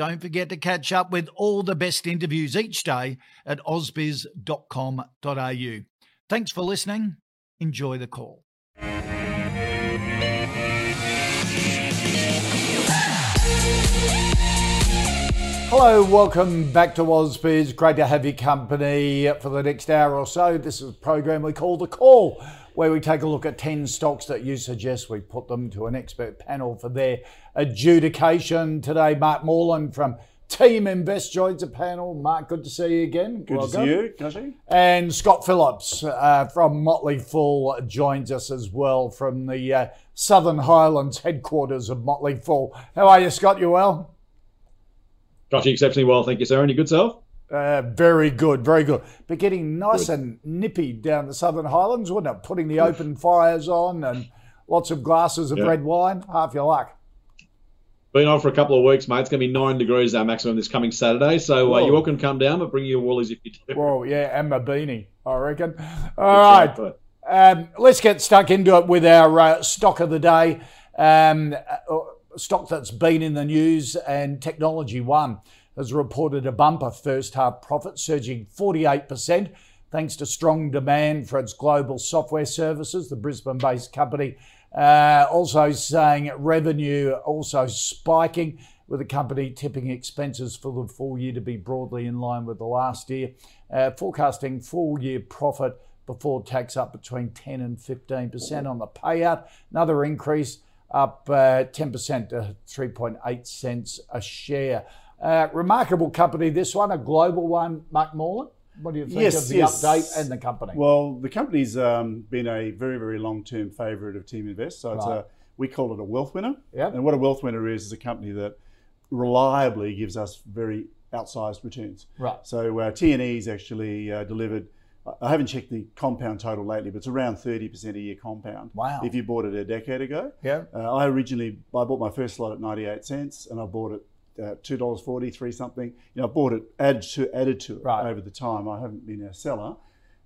don't forget to catch up with all the best interviews each day at ausbiz.com.au. Thanks for listening. Enjoy the call. Hello, welcome back to Ausbiz. Great to have your company for the next hour or so. This is a program we call The Call, where we take a look at 10 stocks that you suggest we put them to an expert panel for their adjudication. Today, Mark Moreland from TeamInvest joins the panel. Mark, good to see you again. Good Welcome. to see you, Kochie. And Scott Phillips uh, from Motley Fool joins us as well from the uh, Southern Highlands headquarters of Motley Fool. How are you, Scott? You well? Got you exceptionally well, thank you, sir. And your good self? Uh, very good, very good. But getting nice and nippy down the Southern Highlands, wasn't it? Putting the open fires on and lots of glasses of Yeah. red wine. Half your luck. Been on for a couple of weeks, mate. It's going to be nine degrees our maximum this coming Saturday. So uh, you're welcome to come down, but bring your woolies if you do. Whoa, yeah, and my beanie, I reckon. All right. But Um, let's get stuck into it with our uh, stock of the day. Um, uh, stock that's been in the news and Technology One has reported a bumper first half profit, surging 48%, thanks to strong demand for its global software services. The Brisbane based company uh, also saying revenue also spiking, with the company tipping expenses for the full year to be broadly in line with the last year, uh, forecasting full year profit before tax up between 10 and 15% on the payout. Another increase up uh, 10% to 3.8 cents a share. Uh, remarkable company, this one, a global one, Mark Moreland. What do you think Yes, of the yes. update and the company? Well, the company's um, been a very, very long-term favourite of TeamInvest. So it's Right. a we call it a wealth winner. Yep. And what a wealth winner is is a company that reliably gives us very outsized returns. right. So uh, TNE's actually uh, delivered. I haven't checked the compound total lately, but it's around 30% a year compound. Wow. If you bought it a decade ago. Yeah. Uh, I originally I bought my first lot at 98 cents, and I bought it at two dollars forty, three something. You know, I bought it added to added to it Right. over the time. I haven't been a seller.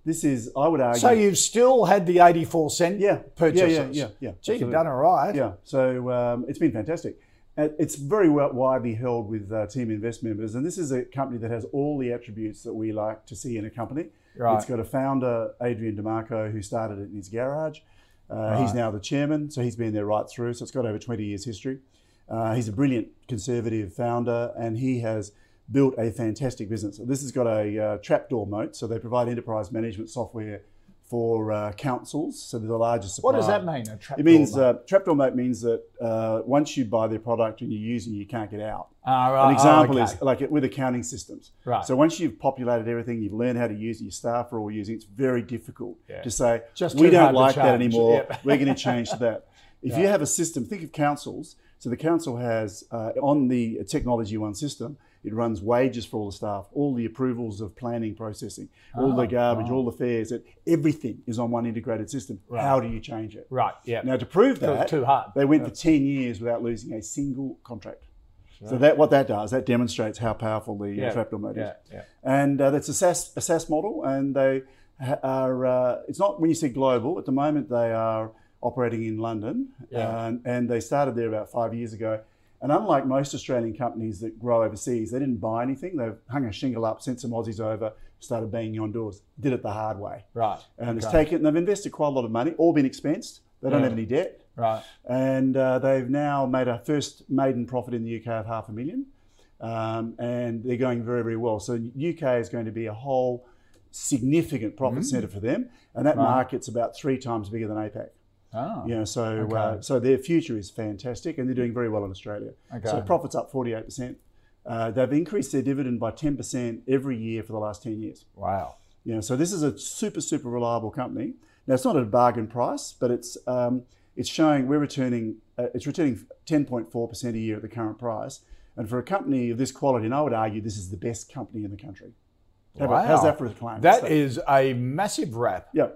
This is, I would argue. So you've still had the 84 cent yeah, purchases? Yeah, yeah, yeah, yeah. Gee, you've done all right. Yeah, so um, it's been fantastic. Uh, It's very well, widely held with uh, TeamInvest members, and this is a company that has all the attributes that we like to see in a company. Right. It's got a founder, Adrian Di Marco, who started it in his garage. Uh, He's now the chairman, so he's been there right through. So it's got over 20 years history. Uh, he's a brilliant conservative founder, and he has built a fantastic business. So this has got a uh, trapdoor moat, so they provide enterprise management software for uh, councils. So they're the largest supplier. What does that mean? A trap It means door, uh, trapdoor moat means that uh, once you buy their product and you use it, you can't get out. Ah, right. An example oh, is like with accounting systems. Right. So once you've populated everything, you've learned how to use it, your staff are all using it, it's very difficult Yeah. to say, Just we don't like that anymore, Yep. we're going to change that. If Yeah. you have a system, think of councils. So the council has uh, on the Technology One system, it runs wages for all the staff, all the approvals of planning processing, all Oh, the garbage, right. all the fares, it, everything is on one integrated system. Right. How do you change it? Right, yeah. Now, to prove that, too hard. they went for 10 years without losing a single contract. So that what that does, that demonstrates how powerful the Yeah, uh, trapdoor moat yeah, is. yeah. And uh, that's a SaaS, a SaaS model, and they are. Uh, it's not when you say global. At the moment, they are operating in London, Yeah. and, and they started there about five years ago. And unlike most Australian companies that grow overseas, they didn't buy anything. They've hung a shingle up, sent some Aussies over, started banging on doors. Did it the hard way, Right. and it's taken. They've invested quite a lot of money, all been expensed. They don't Yeah. have any debt Right. and uh, they've now made a first maiden profit in the UK of half a million. um, and they're going very, very well. So UK is going to be a whole significant profit centre for them, and that Right. market's about three times bigger than APAC. Oh. You know, so Okay. uh, so their future is fantastic, and they're doing very well in Australia. Okay. So profits up forty eight percent. Uh, they've increased their dividend by ten percent every year for the last ten years. Wow. You know, so this is a super super reliable company. Now it's not at a bargain price, but it's um, it's showing we're returning uh, it's returning ten point four percent a year at the current price, and for a company of this quality, and I would argue this is the best company in the country. About- how's that for a claim? That So- is a massive wrap. yeah.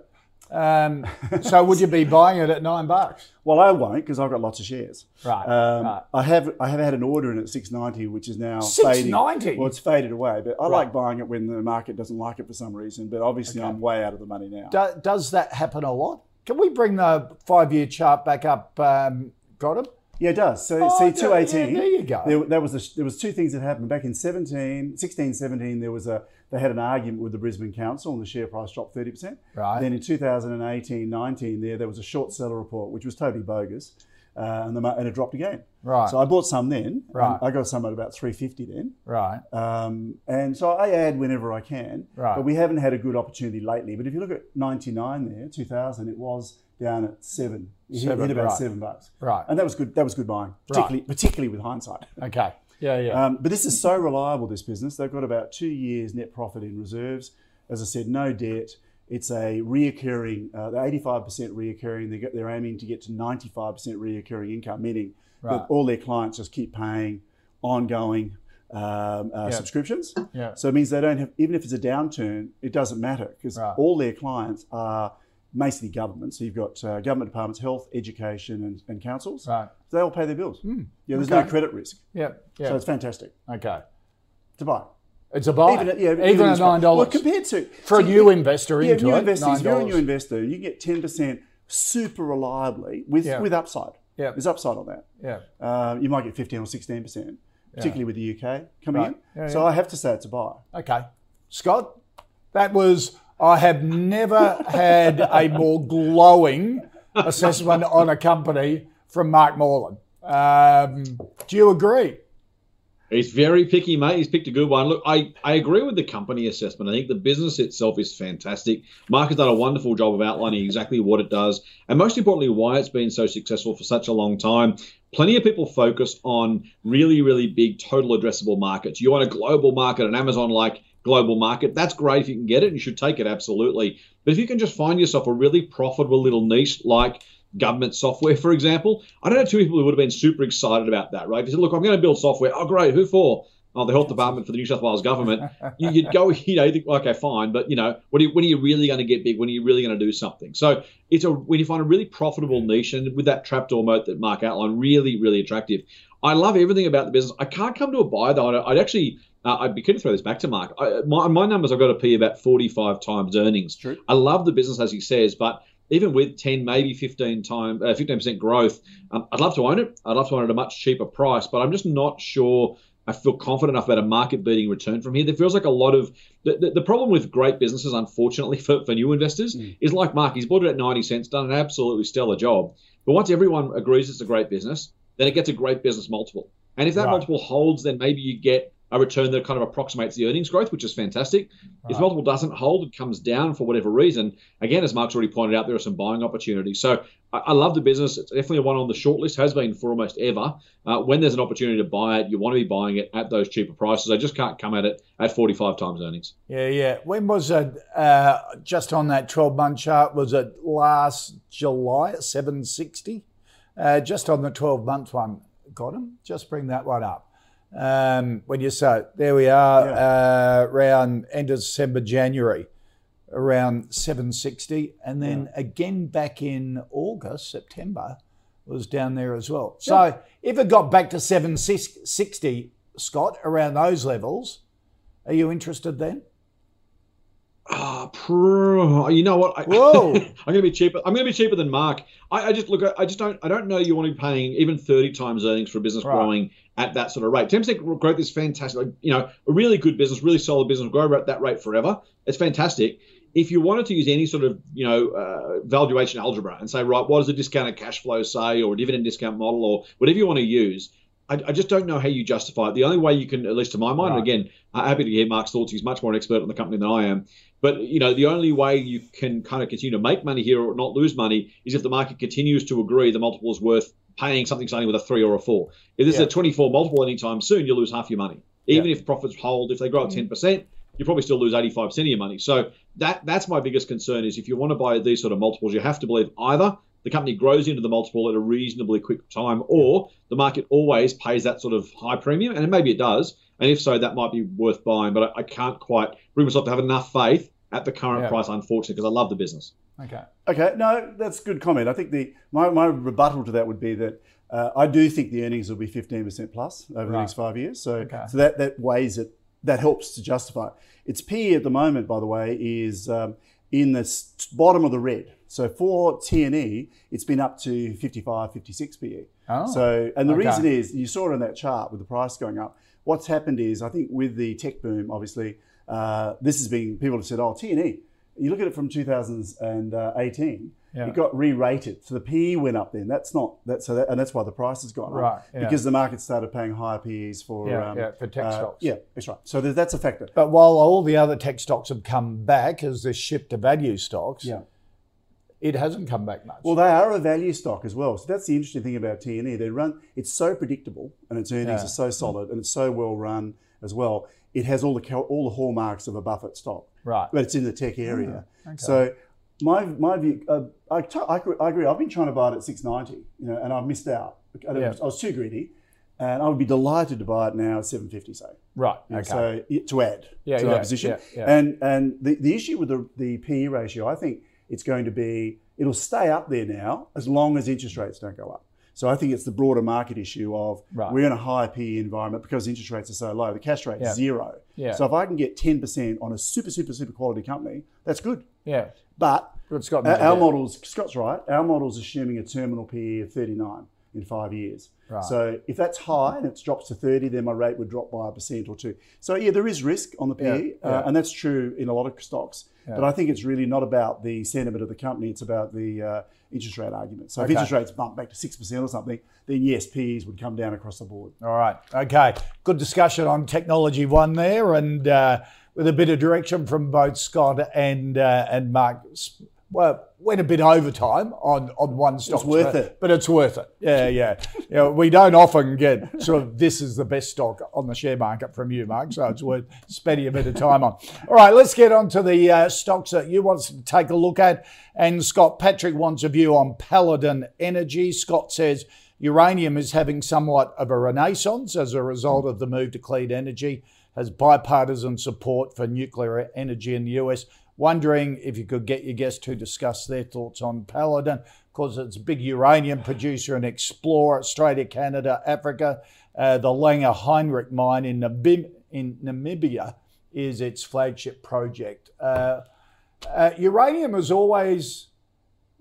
Um, so would you be buying it at nine bucks? Well, I won't because I've got lots of shares. Right, Um, right. I have I have had an order in at six ninety, which is now 690? Well, it's faded away, but I Right. like buying it when the market doesn't like it for some reason. But obviously, Okay. I'm way out of the money now. Do, does that happen a lot? Can we bring the five-year chart back up? Um, got him? Yeah, it does. So Oh, see, two eighteen. yeah, there you go. There, that was a, there was two things that happened back in 17, 16, 17. There was a they had an argument with the Brisbane Council, and the share price dropped thirty percent. Right. Then in 2018, 19, there there was a short seller report, which was totally bogus, uh, and the and it dropped again. Right. So I bought some then. Right. I got some at about three fifty then. Right. Um, and so I add whenever I can. Right. But we haven't had a good opportunity lately. But if you look at 99 there, 2000, it was down at seven. It Seven, hit about right. seven bucks. Right. And that was good. That was good buying, particularly particularly with hindsight. Okay. Yeah. Yeah. Um, but this is so reliable. This business. They've got about two years net profit in reserves. As I said, no debt. It's a reoccurring. Uh, they're 85% reoccurring. They get, they're aiming to get to 95% reoccurring income, meaning Right. that all their clients just keep paying ongoing um, uh, Yeah. subscriptions. Yeah. So it means they don't have, even if it's a downturn, it doesn't matter because Right. all their clients are basically government. So you've got uh, government departments, health, education, and, and councils. Right. So they all pay their bills. Yeah, there's no credit risk. yeah. Yeah. So it's fantastic okay. to buy. It's a buy. Even at, yeah, even at at nine dollars. Well, compared to For a new if- investor yeah, into new it, investors. If you're a new investor, you get ten percent super reliably with Yeah. with upside. Yeah. there's upside on that. yeah. Um, you might get fifteen or sixteen percent, particularly with the UK coming Right. in. Yeah, so. I have to say it's a buy. Okay. Scott, that was, I have never had a more glowing assessment on a company from Mark Moreland. Um, do you agree? He's very picky, mate. He's picked a good one. Look, I, I agree with the company assessment. I think the business itself is fantastic. Mark has done a wonderful job of outlining exactly what it does, and most importantly, why it's been so successful for such a long time. Plenty of people focus on really, really big total addressable markets. You want a global market, an Amazon like global market. That's great if you can get it. And you should take it, absolutely. But if you can just find yourself a really profitable little niche like government software, for example. I don't know two people who would have been super excited about that, right? If you said, look, I'm going to build software. Oh, great. Who for? Oh, the health department for the New South Wales government. You, you'd go, you know, you think, okay, fine, but you know, what are you, when are you really going to get big? When are you really going to do something? So it's a when you find a really profitable niche, and with that trapdoor moat that Mark outlined, really, really attractive. I love everything about the business. I can't come to a buy though. I'd actually. Uh, I'd be keen to throw this back to Mark. I, my, my numbers, I've got a P about 45 times earnings. True. I love the business, as he says, but even with 10, maybe 15 time, uh, 15% growth, um, I'd love to own it. I'd love to own it at a much cheaper price, but I'm just not sure I feel confident enough about a market beating return from here. There feels like a lot of the, the, the problem with great businesses, unfortunately, for, for new investors, is like Mark. He's bought it at 90 cents, done an absolutely stellar job. But once everyone agrees it's a great business, then it gets a great business multiple. And if that Right. multiple holds, then maybe you get a return that kind of approximates the earnings growth, which is fantastic. If multiple doesn't hold, it comes down for whatever reason. Again, as Mark's already pointed out, there are some buying opportunities. So I, I love the business. It's definitely one on the short list, has been for almost ever. Uh, when there's an opportunity to buy it, you want to be buying it at those cheaper prices. I just can't come at it at 45 times earnings. Yeah, yeah. When was it? Uh, just on that 12 month chart, was it last July at 760? Uh, just on the 12 month one. Got him? Just bring that one up. Um, when you say, there we are, uh, around end of December, January, around 760. And then again back in August, September, was down there as well. So if it got back to 760, Scott, around those levels, are you interested then? Ah, pr- you know what? I, Whoa. I'm going to be cheaper. I'm going to be cheaper than Mark. I, I just look. I just don't. I don't know. You want to be paying even 30 times earnings for a business Right. growing at that sort of rate. 10 percent growth is fantastic. Like, you know, a really good business, really solid business, grow at that rate forever. It's fantastic. If you wanted to use any sort of you know uh, valuation algebra and say, right, what does a discounted cash flow say, or a dividend discount model, or whatever you want to use, I, I, just don't know how you justify it. The only way you can, at least to my mind, right. and again, I'm happy to hear Mark's thoughts. He's much more an expert on the company than I am. But you know, the only way you can kind of continue to make money here or not lose money is if the market continues to agree the multiple is worth paying something starting with a three or a four. If there's yeah. a 24 multiple anytime soon, you'll lose half your money. Even yeah. if profits hold, if they grow at mm-hmm. 10 percent, you probably still lose 85% of your money. So that that's my biggest concern is if you want to buy these sort of multiples, you have to believe either the company grows into the multiple at a reasonably quick time, or the market always pays that sort of high premium, and maybe it does. And if so, that might be worth buying. But I, I can't quite bring myself to have enough faith at the current yeah. price, unfortunately, because I love the business. Okay. Okay. No, that's a good comment. I think the my, my rebuttal to that would be that uh, I do think the earnings will be 15% plus over right. the next five years. So, okay. so that, that weighs it, that helps to justify it. Its PE at the moment, by the way, is um, in the bottom of the red. So for TNE, it's been up to 55, 56 PE. Oh, so, and the okay. reason is, you saw it on that chart with the price going up. What's happened is, I think with the tech boom, obviously, uh, this has been, people have said, oh, TNE. you look at it from 2018, yeah. it got re-rated, so the PE went up. Then that's not that. So that, and that's why the price has gone right, up yeah. because the market started paying higher PEs for yeah, um, yeah for tech uh, stocks. Yeah, that's right. So that's a factor. But while all the other tech stocks have come back as this shift to value stocks, yeah. It hasn't come back much. Well, they are a value stock as well. So that's the interesting thing about TNE. They run. It's so predictable, and its earnings are so solid, and it's so well run as well it has all the all the hallmarks of a Buffett stock. Right. But it's in the tech area. Oh, okay. So my my view, uh, I, t- I, agree, I agree. I've been trying to buy it at 690, you know, and I've missed out. I, yeah. was, I was too greedy, and I would be delighted to buy it now at 750. Say. Right. okay. So to add yeah, to yeah, our position, yeah, and and the, the issue with the the PE ratio, I think it's going to be it'll stay up there now as long as interest rates don't go up. So I think it's the broader market issue of right. we're in a high PE environment because interest rates are so low. The cash rate is zero. Yeah. So if I can get 10% on a super, super, super quality company, that's good. Yeah. But our, our models, Scott's right, our model's assuming a terminal PE of 39 in five years. Right. So if that's high and it drops to 30, then my rate would drop by a percent or two. So yeah, there is risk on the PE, yeah, yeah. Uh, and that's true in a lot of stocks. Yeah. But I think it's really not about the sentiment of the company; it's about the uh, interest rate argument. So okay. if interest rates bump back to six percent or something, then yes, PEs would come down across the board. All right, okay, good discussion on technology one there, and uh, with a bit of direction from both Scott and uh, and Mark well, went a bit overtime on, on one stock. It's worth it. But it's worth it. Yeah, yeah. you know, we don't often get sort of this is the best stock on the share market from you, Mark. So it's worth spending a bit of time on. All right, let's get on to the uh, stocks that you want to take a look at. And Scott Patrick wants a view on Paladin Energy. Scott says uranium is having somewhat of a renaissance as a result of the move to clean energy, has bipartisan support for nuclear energy in the US. Wondering if you could get your guests to discuss their thoughts on Paladin, because it's a big uranium producer and explorer, Australia, Canada, Africa. Uh, the Langer Heinrich mine in, Namib- in Namibia is its flagship project. Uh, uh, uranium has always,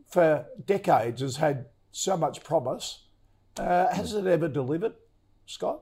for decades, has had so much promise. Uh, has it ever delivered, Scott?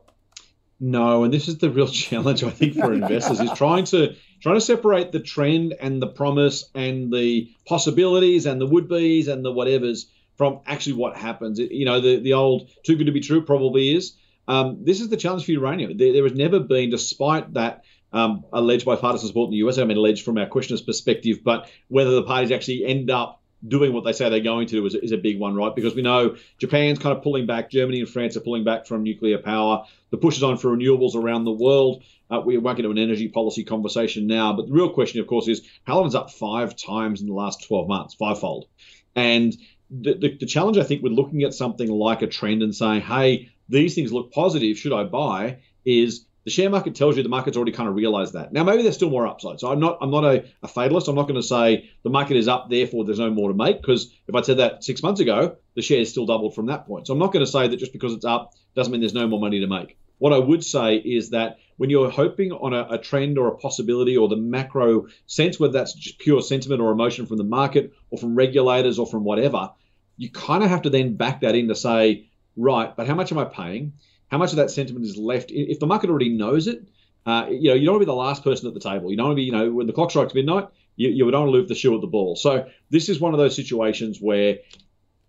No, and this is the real challenge I think for investors is trying to trying to separate the trend and the promise and the possibilities and the would be's and the whatevers from actually what happens. You know, the, the old too good to be true probably is. Um, this is the challenge for uranium. There, there has never been, despite that um, alleged bipartisan support in the US, I mean, alleged from our questioner's perspective, but whether the parties actually end up doing what they say they're going to do is, is a big one, right? Because we know Japan's kind of pulling back, Germany and France are pulling back from nuclear power. The push is on for renewables around the world. Uh, we won't get into an energy policy conversation now, but the real question, of course, is Paladin's up five times in the last 12 months, fivefold. And the, the, the challenge, I think, with looking at something like a trend and saying, hey, these things look positive, should I buy? Is the share market tells you the market's already kind of realized that. Now maybe there's still more upside. So I'm not I'm not a, a fatalist. I'm not going to say the market is up, therefore there's no more to make. Because if I said that six months ago, the share is still doubled from that point. So I'm not going to say that just because it's up doesn't mean there's no more money to make. What I would say is that when you're hoping on a, a trend or a possibility or the macro sense, whether that's just pure sentiment or emotion from the market or from regulators or from whatever, you kind of have to then back that in to say, right, but how much am I paying? how much of that sentiment is left? If the market already knows it, uh, you know, you don't want to be the last person at the table. You don't want to be, you know, when the clock strikes midnight, you, you don't want to leave the shoe at the ball. So this is one of those situations where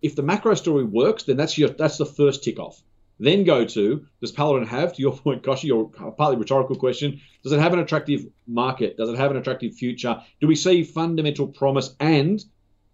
if the macro story works, then that's your that's the first tick off. Then go to does Paladin have, to your point, Kochie, your partly rhetorical question, does it have an attractive market? Does it have an attractive future? Do we see fundamental promise and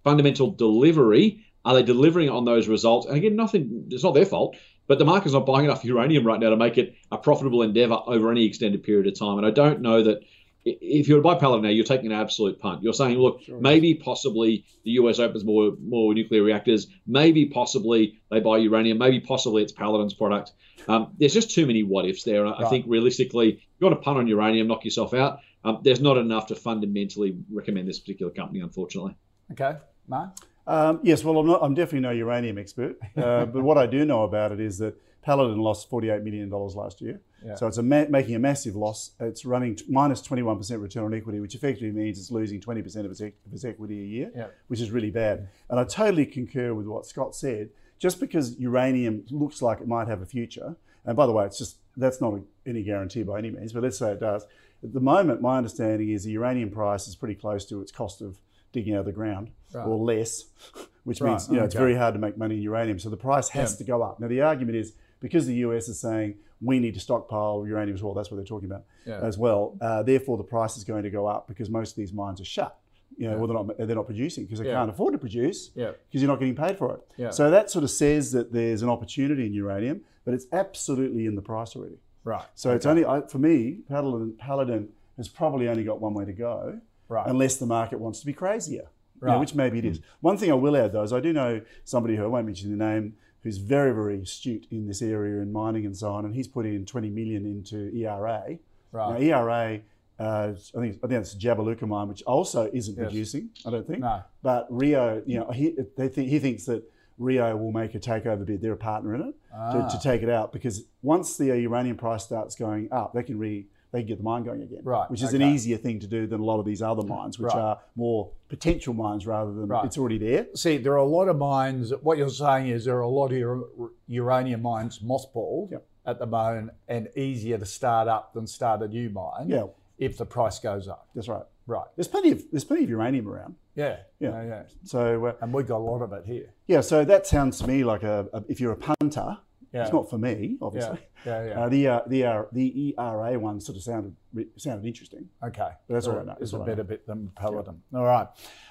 fundamental delivery? Are they delivering on those results? And again, nothing, it's not their fault, but the market's not buying enough uranium right now to make it a profitable endeavor over any extended period of time. And I don't know that if you're to buy Paladin now, you're taking an absolute punt. You're saying, look, sure. maybe possibly the US opens more more nuclear reactors. Maybe possibly they buy uranium. Maybe possibly it's Paladin's product. Um, there's just too many what ifs there. Right. I think realistically, you want to punt on uranium, knock yourself out. Um, there's not enough to fundamentally recommend this particular company, unfortunately. Okay, Mark. Um, yes, well, I'm not. I'm definitely no uranium expert, uh, but what I do know about it is that Paladin lost $48 million last year. Yeah. So it's a ma- making a massive loss. It's running t- minus 21% return on equity, which effectively means it's losing 20% of its, e- of its equity a year, yeah. which is really bad. And I totally concur with what Scott said. Just because uranium looks like it might have a future, and by the way, it's just that's not a, any guarantee by any means, but let's say it does. At the moment, my understanding is the uranium price is pretty close to its cost of digging out of the ground, right. or less, which right. means you know okay. it's very hard to make money in uranium. So the price has yeah. to go up. Now the argument is because the US is saying we need to stockpile uranium as well, that's what they're talking about yeah. as well. Uh, therefore, the price is going to go up because most of these mines are shut. You know, yeah. well, they're not, they're not producing because they yeah. can't afford to produce because you're not getting paid for it. So that sort of says that there's an opportunity in uranium, but it's absolutely in the price already. Right. So okay. it's only, for me, Paladin, Paladin has probably only got one way to go right. unless the market wants to be crazier. Right. You know, which maybe it is. One thing I will add though is I do know somebody who I won't mention the name who's very, very astute in this area in mining and so on, and he's put in 20 million into ERA. Right. Now, ERA, uh, I think I think it's Jabiluka mine, which also isn't yes. producing. I don't think. No. But Rio, you know, he they think he thinks that Rio will make a takeover bid. They're a partner in it ah. to, to, ah. take it out because once the uranium price starts going up, they can re they can get the mine going again. Right. Which is okay. an easier thing to do than a lot of these other mines, which right. are more potential mines rather than right. it's already there. See, there are a lot of mines. What you're saying is there are a lot of uranium mines mothballed yep. at the moment and easier to start up than start a new mine. Yeah. If the price goes up. That's right. Right. There's plenty of there's plenty of uranium around. Yeah. Yeah. yeah, yeah. So uh, and we've got a lot of it here. Yeah. So that sounds to me like a, a if you're a punter yeah. It's not for me, obviously. Yeah, yeah. yeah. Uh, the, uh, the, uh, the ERA one sort of sounded sounded interesting. Okay. But that's all right. It's a better bit than Paladin. Yeah. All right.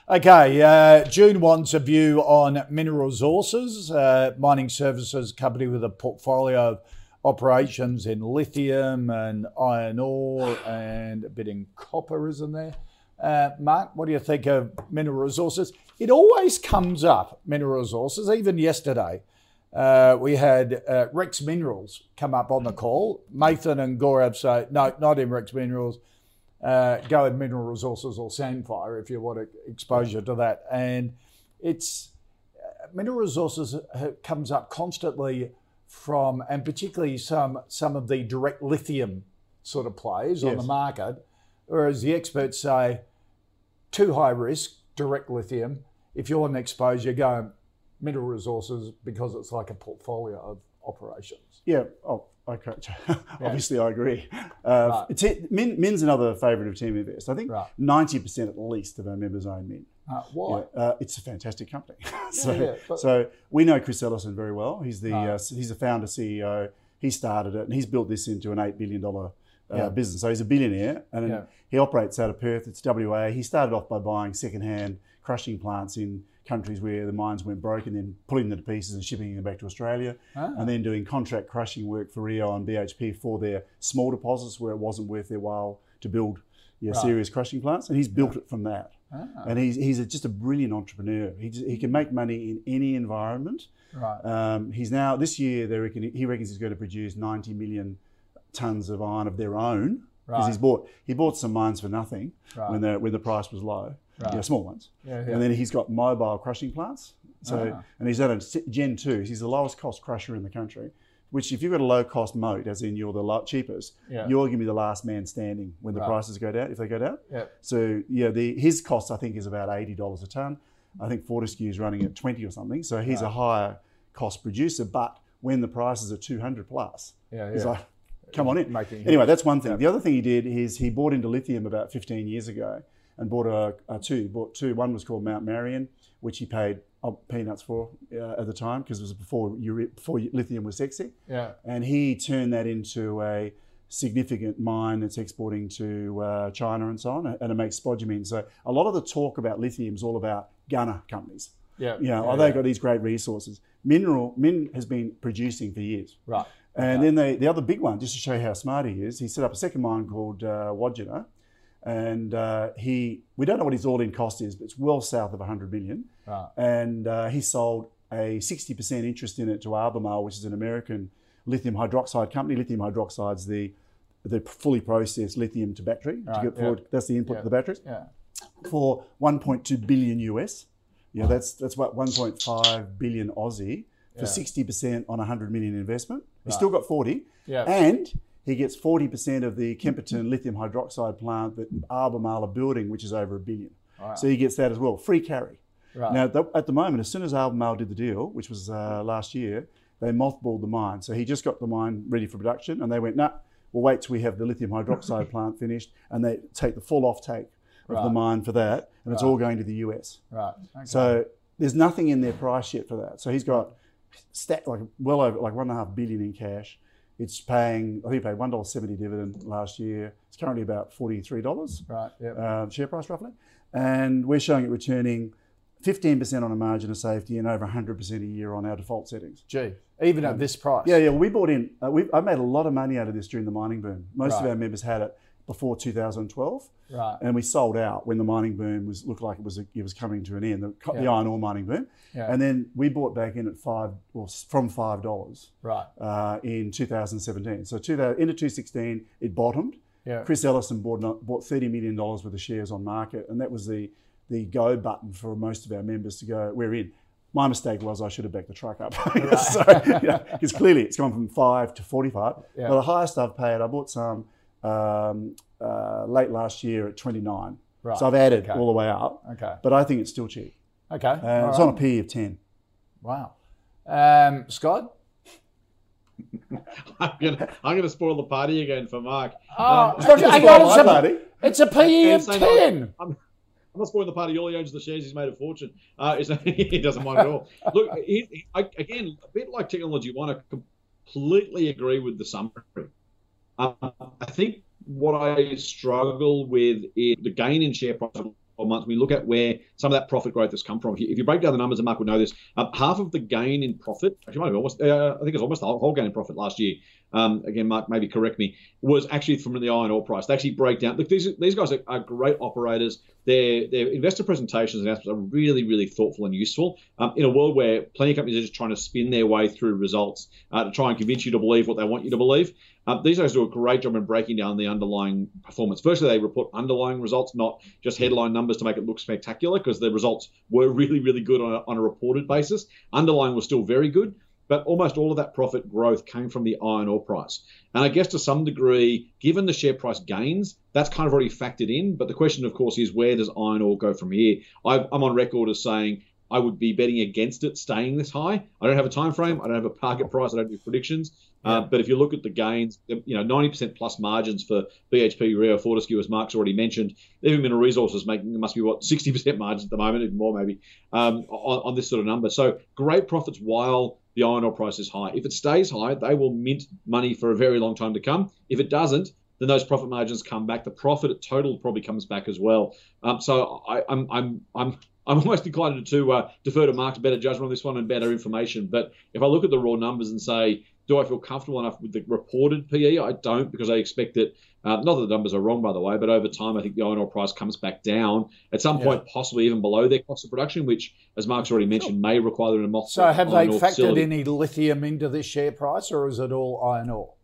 Okay. Uh, June wants a view on mineral resources, uh, mining services company with a portfolio of operations in lithium and iron ore and a bit in copper, isn't there? Uh, Mark, what do you think of mineral resources? It always comes up, mineral resources, even yesterday uh, we had uh, Rex Minerals come up on the call. Mathan and Gaurav say, no, not in Rex Minerals. Uh, go in Mineral Resources or Sandfire if you want exposure to that. And it's uh, Mineral Resources comes up constantly from, and particularly some some of the direct lithium sort of plays yes. on the market, whereas the experts say too high risk, direct lithium. If you want an exposure, go mineral resources because it's like a portfolio of operations. Yeah. Oh, okay. Obviously, I agree. Uh, right. Min, Min's another favourite of TeamInvest. I think ninety right. percent at least of our members own Min. Uh, why? Yeah, uh, it's a fantastic company. so, yeah, so we know Chris Ellison very well. He's the uh, he's the founder CEO. He started it and he's built this into an eight billion dollar uh, business. So he's a billionaire and he operates out of Perth. It's WA. He started off by buying secondhand crushing plants in countries where the mines went broke and then pulling them to pieces and shipping them back to Australia. Ah. And then doing contract crushing work for Rio and BHP for their small deposits where it wasn't worth their while to build right. serious crushing plants. And he's built it from that. Ah. And he's, he's a, just a brilliant entrepreneur. He, just, he can make money in any environment. Right. Um, he's now, this year, they reckon, he reckons he's going to produce 90 million tonnes of iron of their own. Because right. he's bought he bought some mines for nothing right. when the when the price was low, right. yeah, small ones. Yeah, yeah. And then he's got mobile crushing plants. So ah. and he's at a Gen two. He's the lowest cost crusher in the country. Which, if you've got a low cost moat, as in you're the cheapest, yeah. you're going to be the last man standing when the right. prices go down. If they go down, yeah. So yeah, the his cost I think is about eighty dollars a ton. I think Fortescue is running at twenty or something. So he's right. a higher cost producer. But when the prices are two hundred plus, yeah, yeah. he's like, come on in. Making, anyway, that's one thing. The other thing he did is he bought into lithium about fifteen years ago and bought a, a two. Bought two. One was called Mount Marion, which he paid uh, peanuts for uh, at the time because it was before before lithium was sexy. Yeah. And he turned that into a significant mine that's exporting to uh, China and so on, and it makes spodumene. So a lot of the talk about lithium is all about gunner companies. Yeah. You know, yeah, oh, they've yeah. got these great resources. Mineral Min has been producing for years. Right. And then they, the other big one, just to show you how smart he is, he set up a second mine called uh, Wodgina, and uh, he we don't know what his all-in cost is, but it's well south of 100 million. Right. And uh, he sold a 60% interest in it to Albemarle, which is an American lithium hydroxide company. Lithium hydroxide's the the fully processed lithium to battery to Right, get forward. yeah. That's the input Yeah. to the batteries Yeah. for 1.2 billion US. Yeah, that's that's what 1.5 billion Aussie for Yeah. 60% on 100 million investment. He's still got 40, Yeah. and he gets 40% of the Kemerton lithium hydroxide plant that Albemarle are building, which is over a billion. Wow. So he gets that as well, free carry. Right. Now, th- at the moment, as soon as Albemarle did the deal, which was uh, last year, they mothballed the mine. So he just got the mine ready for production, and they went, nah, we'll wait till we have the lithium hydroxide plant finished, and they take the full offtake of the mine for that, and it's all going to the US. Right. Okay. So there's nothing in their price yet for that. So he's got stat like well over like one and a half billion in cash. It's paying, I think it paid one dollar seventy dividend last year. It's currently about forty three dollars right. Yeah. uh, share price roughly, and we're showing it returning fifteen percent on a margin of safety and over hundred percent a year on our default settings. Gee. Even at this price. Yeah, yeah. We bought in. Uh, we, I made a lot of money out of this during the mining boom. Most of our members had it before 2012, Right. and we sold out when the mining boom was looked like it was it was coming to an end. The, the iron ore mining boom, Yeah. and then we bought back in at five or from five dollars Right. uh, in 2017. So 2000, into 2016, it bottomed. Yeah. Chris Ellison bought bought 30 million dollars worth of shares on market, and that was the the go button for most of our members to go. We're in. My mistake was I should have backed the truck up. so, because clearly it's gone from five to 45. Yeah. But the highest I've paid, I bought some um, uh, late last year at 29. Right. So I've added Okay. all the way up, Okay. but I think it's still cheap. Okay. Uh, All it's right. on a P of 10. Wow. Um, Scott? I'm gonna I'm gonna spoil the party again for Mark. Oh, Um, it's, not, hang spoil on, it's, a, party. it's a PE of 10. I'm, I'm not spoiling the party. All he owns the shares. He's made a fortune. Uh, he doesn't mind at all. Look, he, he- I, again, a bit like technology one, I completely agree with the summary. Um, I think what I struggle with is the gain in share price 12 months. We look at where some of that profit growth has come from. If you, break down the numbers, and Mark would know this, uh, half of the gain in profit, actually, almost, uh, I think it's almost the whole gain in profit last year. Um, again, Mark, maybe correct me, was actually from the iron ore price. They actually break down. Look, these these guys are, are great operators. Their their investor presentations and announcements are really really thoughtful and useful. Um, in a world where plenty of companies are just trying to spin their way through results uh, to try and convince you to believe what they want you to believe. Um, these guys do a great job in breaking down the underlying performance. Firstly, they report underlying results, not just headline numbers to make it look spectacular, because the results were really, really good on a, on a reported basis. Underlying was still very good, but almost all of that profit growth came from the iron ore price. And I guess to some degree, given the share price gains, that's kind of already factored in. But the question, of course, is where does iron ore go from here? i I'm on record as saying I would be betting against it staying this high. I don't have a time frame. I don't have a target price. I don't do predictions. Uh, but if you look at the gains, you know, 90% plus margins for BHP, Rio, Fortescue, as Mark's already mentioned. Even Mineral Resources making must be what 60% margins at the moment, even more maybe, um, on, on this sort of number. So great profits while the iron ore price is high. If it stays high, they will mint money for a very long time to come. If it doesn't, then those profit margins come back. The profit total probably comes back as well. Um, so I, I'm I'm I'm I'm almost inclined to uh, defer to Mark's better judgment on this one and better information. But if I look at the raw numbers and say, do I feel comfortable enough with the reported PE? I don't because I expect that. Uh, not that the numbers are wrong, by the way, but over time, I think the iron ore price comes back down at some Yeah. point, possibly even below their cost of production, which, as Mark's already mentioned, may require them to mothball So have they factored facility. any lithium into this share price or is it all iron ore?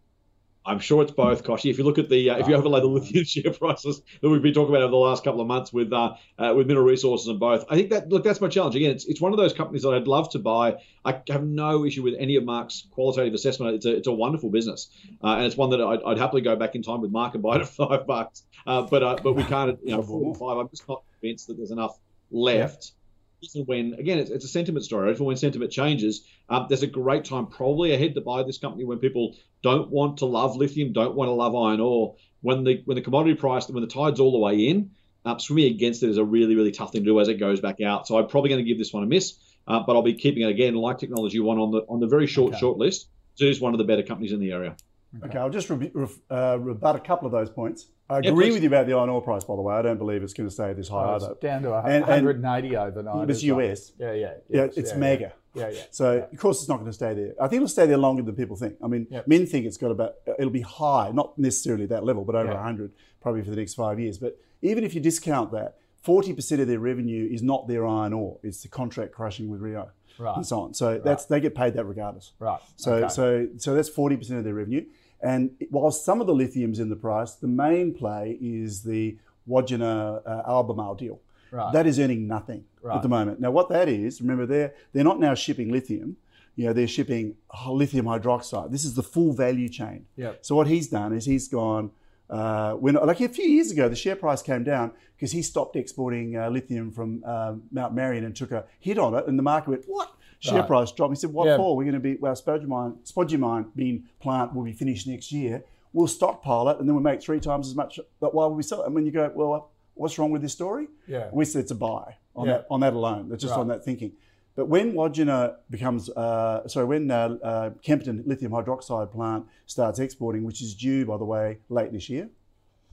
I'm sure it's both, Kochie. If you look at the, uh, if you overlay the lithium share prices that we've been talking about over the last couple of months with uh, uh, with mineral resources and both, I think that look that's my challenge. Again, it's it's one of those companies that I'd love to buy. I have no issue with any of Mark's qualitative assessment. It's a it's a wonderful business, uh, and it's one that I'd, I'd happily go back in time with Mark and buy it at five bucks. Uh, but uh, but we can't, you know, four and five. I'm just not convinced that there's enough left. Even when again, it's, it's a sentiment story. Even when sentiment changes, um, there's a great time probably ahead to buy this company when people don't want to love lithium, don't want to love iron ore. When the when the commodity price, when the tide's all the way in, uh, swimming against it is a really, really tough thing to do as it goes back out. So I'm probably going to give this one a miss, uh, but I'll be keeping it again, like Technology One, on the on the very short Okay. short list. So it is one of the better companies in the area. Okay, I'll just re- ref- uh, rebut a couple of those points. I agree please. with you about the iron ore price, by the way. I don't believe it's going to stay this high Oh, either. it's down to And- and- 180 overnight. It's isn't it? US. Yeah, yeah. Yeah, it's yeah, mega. Yeah, yeah. So of course it's not going to stay there. I think it'll stay there longer than people think. I mean, Yep. men think it's got about it'll be high, not necessarily that level, but over Yeah. 100 probably for the next five years. But even if you discount that, 40% of their revenue is not their iron ore; it's the contract crushing with Rio Right. and so on. So that's they get paid that regardless. Right. So okay. so so that's 40% of their revenue. And while some of the lithium's in the price, the main play is the Wodgina uh, Albemarle deal. Right. That is earning nothing Right. at the moment. Now, what that is, remember, they're they're not now shipping lithium. You know, they're shipping lithium hydroxide. This is the full value chain. Yep. So what he's done is he's gone. Uh, when like a few years ago, the share price came down because he stopped exporting uh, lithium from um, Mount Marion and took a hit on it, and the market went what? Share Right. price dropped. He said, "What Yeah. for? We're going to be well, spodumene, spodumene being plant will be finished next year. We'll stockpile it, and then we'll make three times as much. But why would we sell it? And when you go, well, what's wrong with this story? Yeah. We said it's a buy on Yeah. that on that alone. That's just Right. on that thinking. But when Wodgina becomes, uh, sorry, when uh, uh, Kemerton lithium hydroxide plant starts exporting, which is due, by the way, late this year,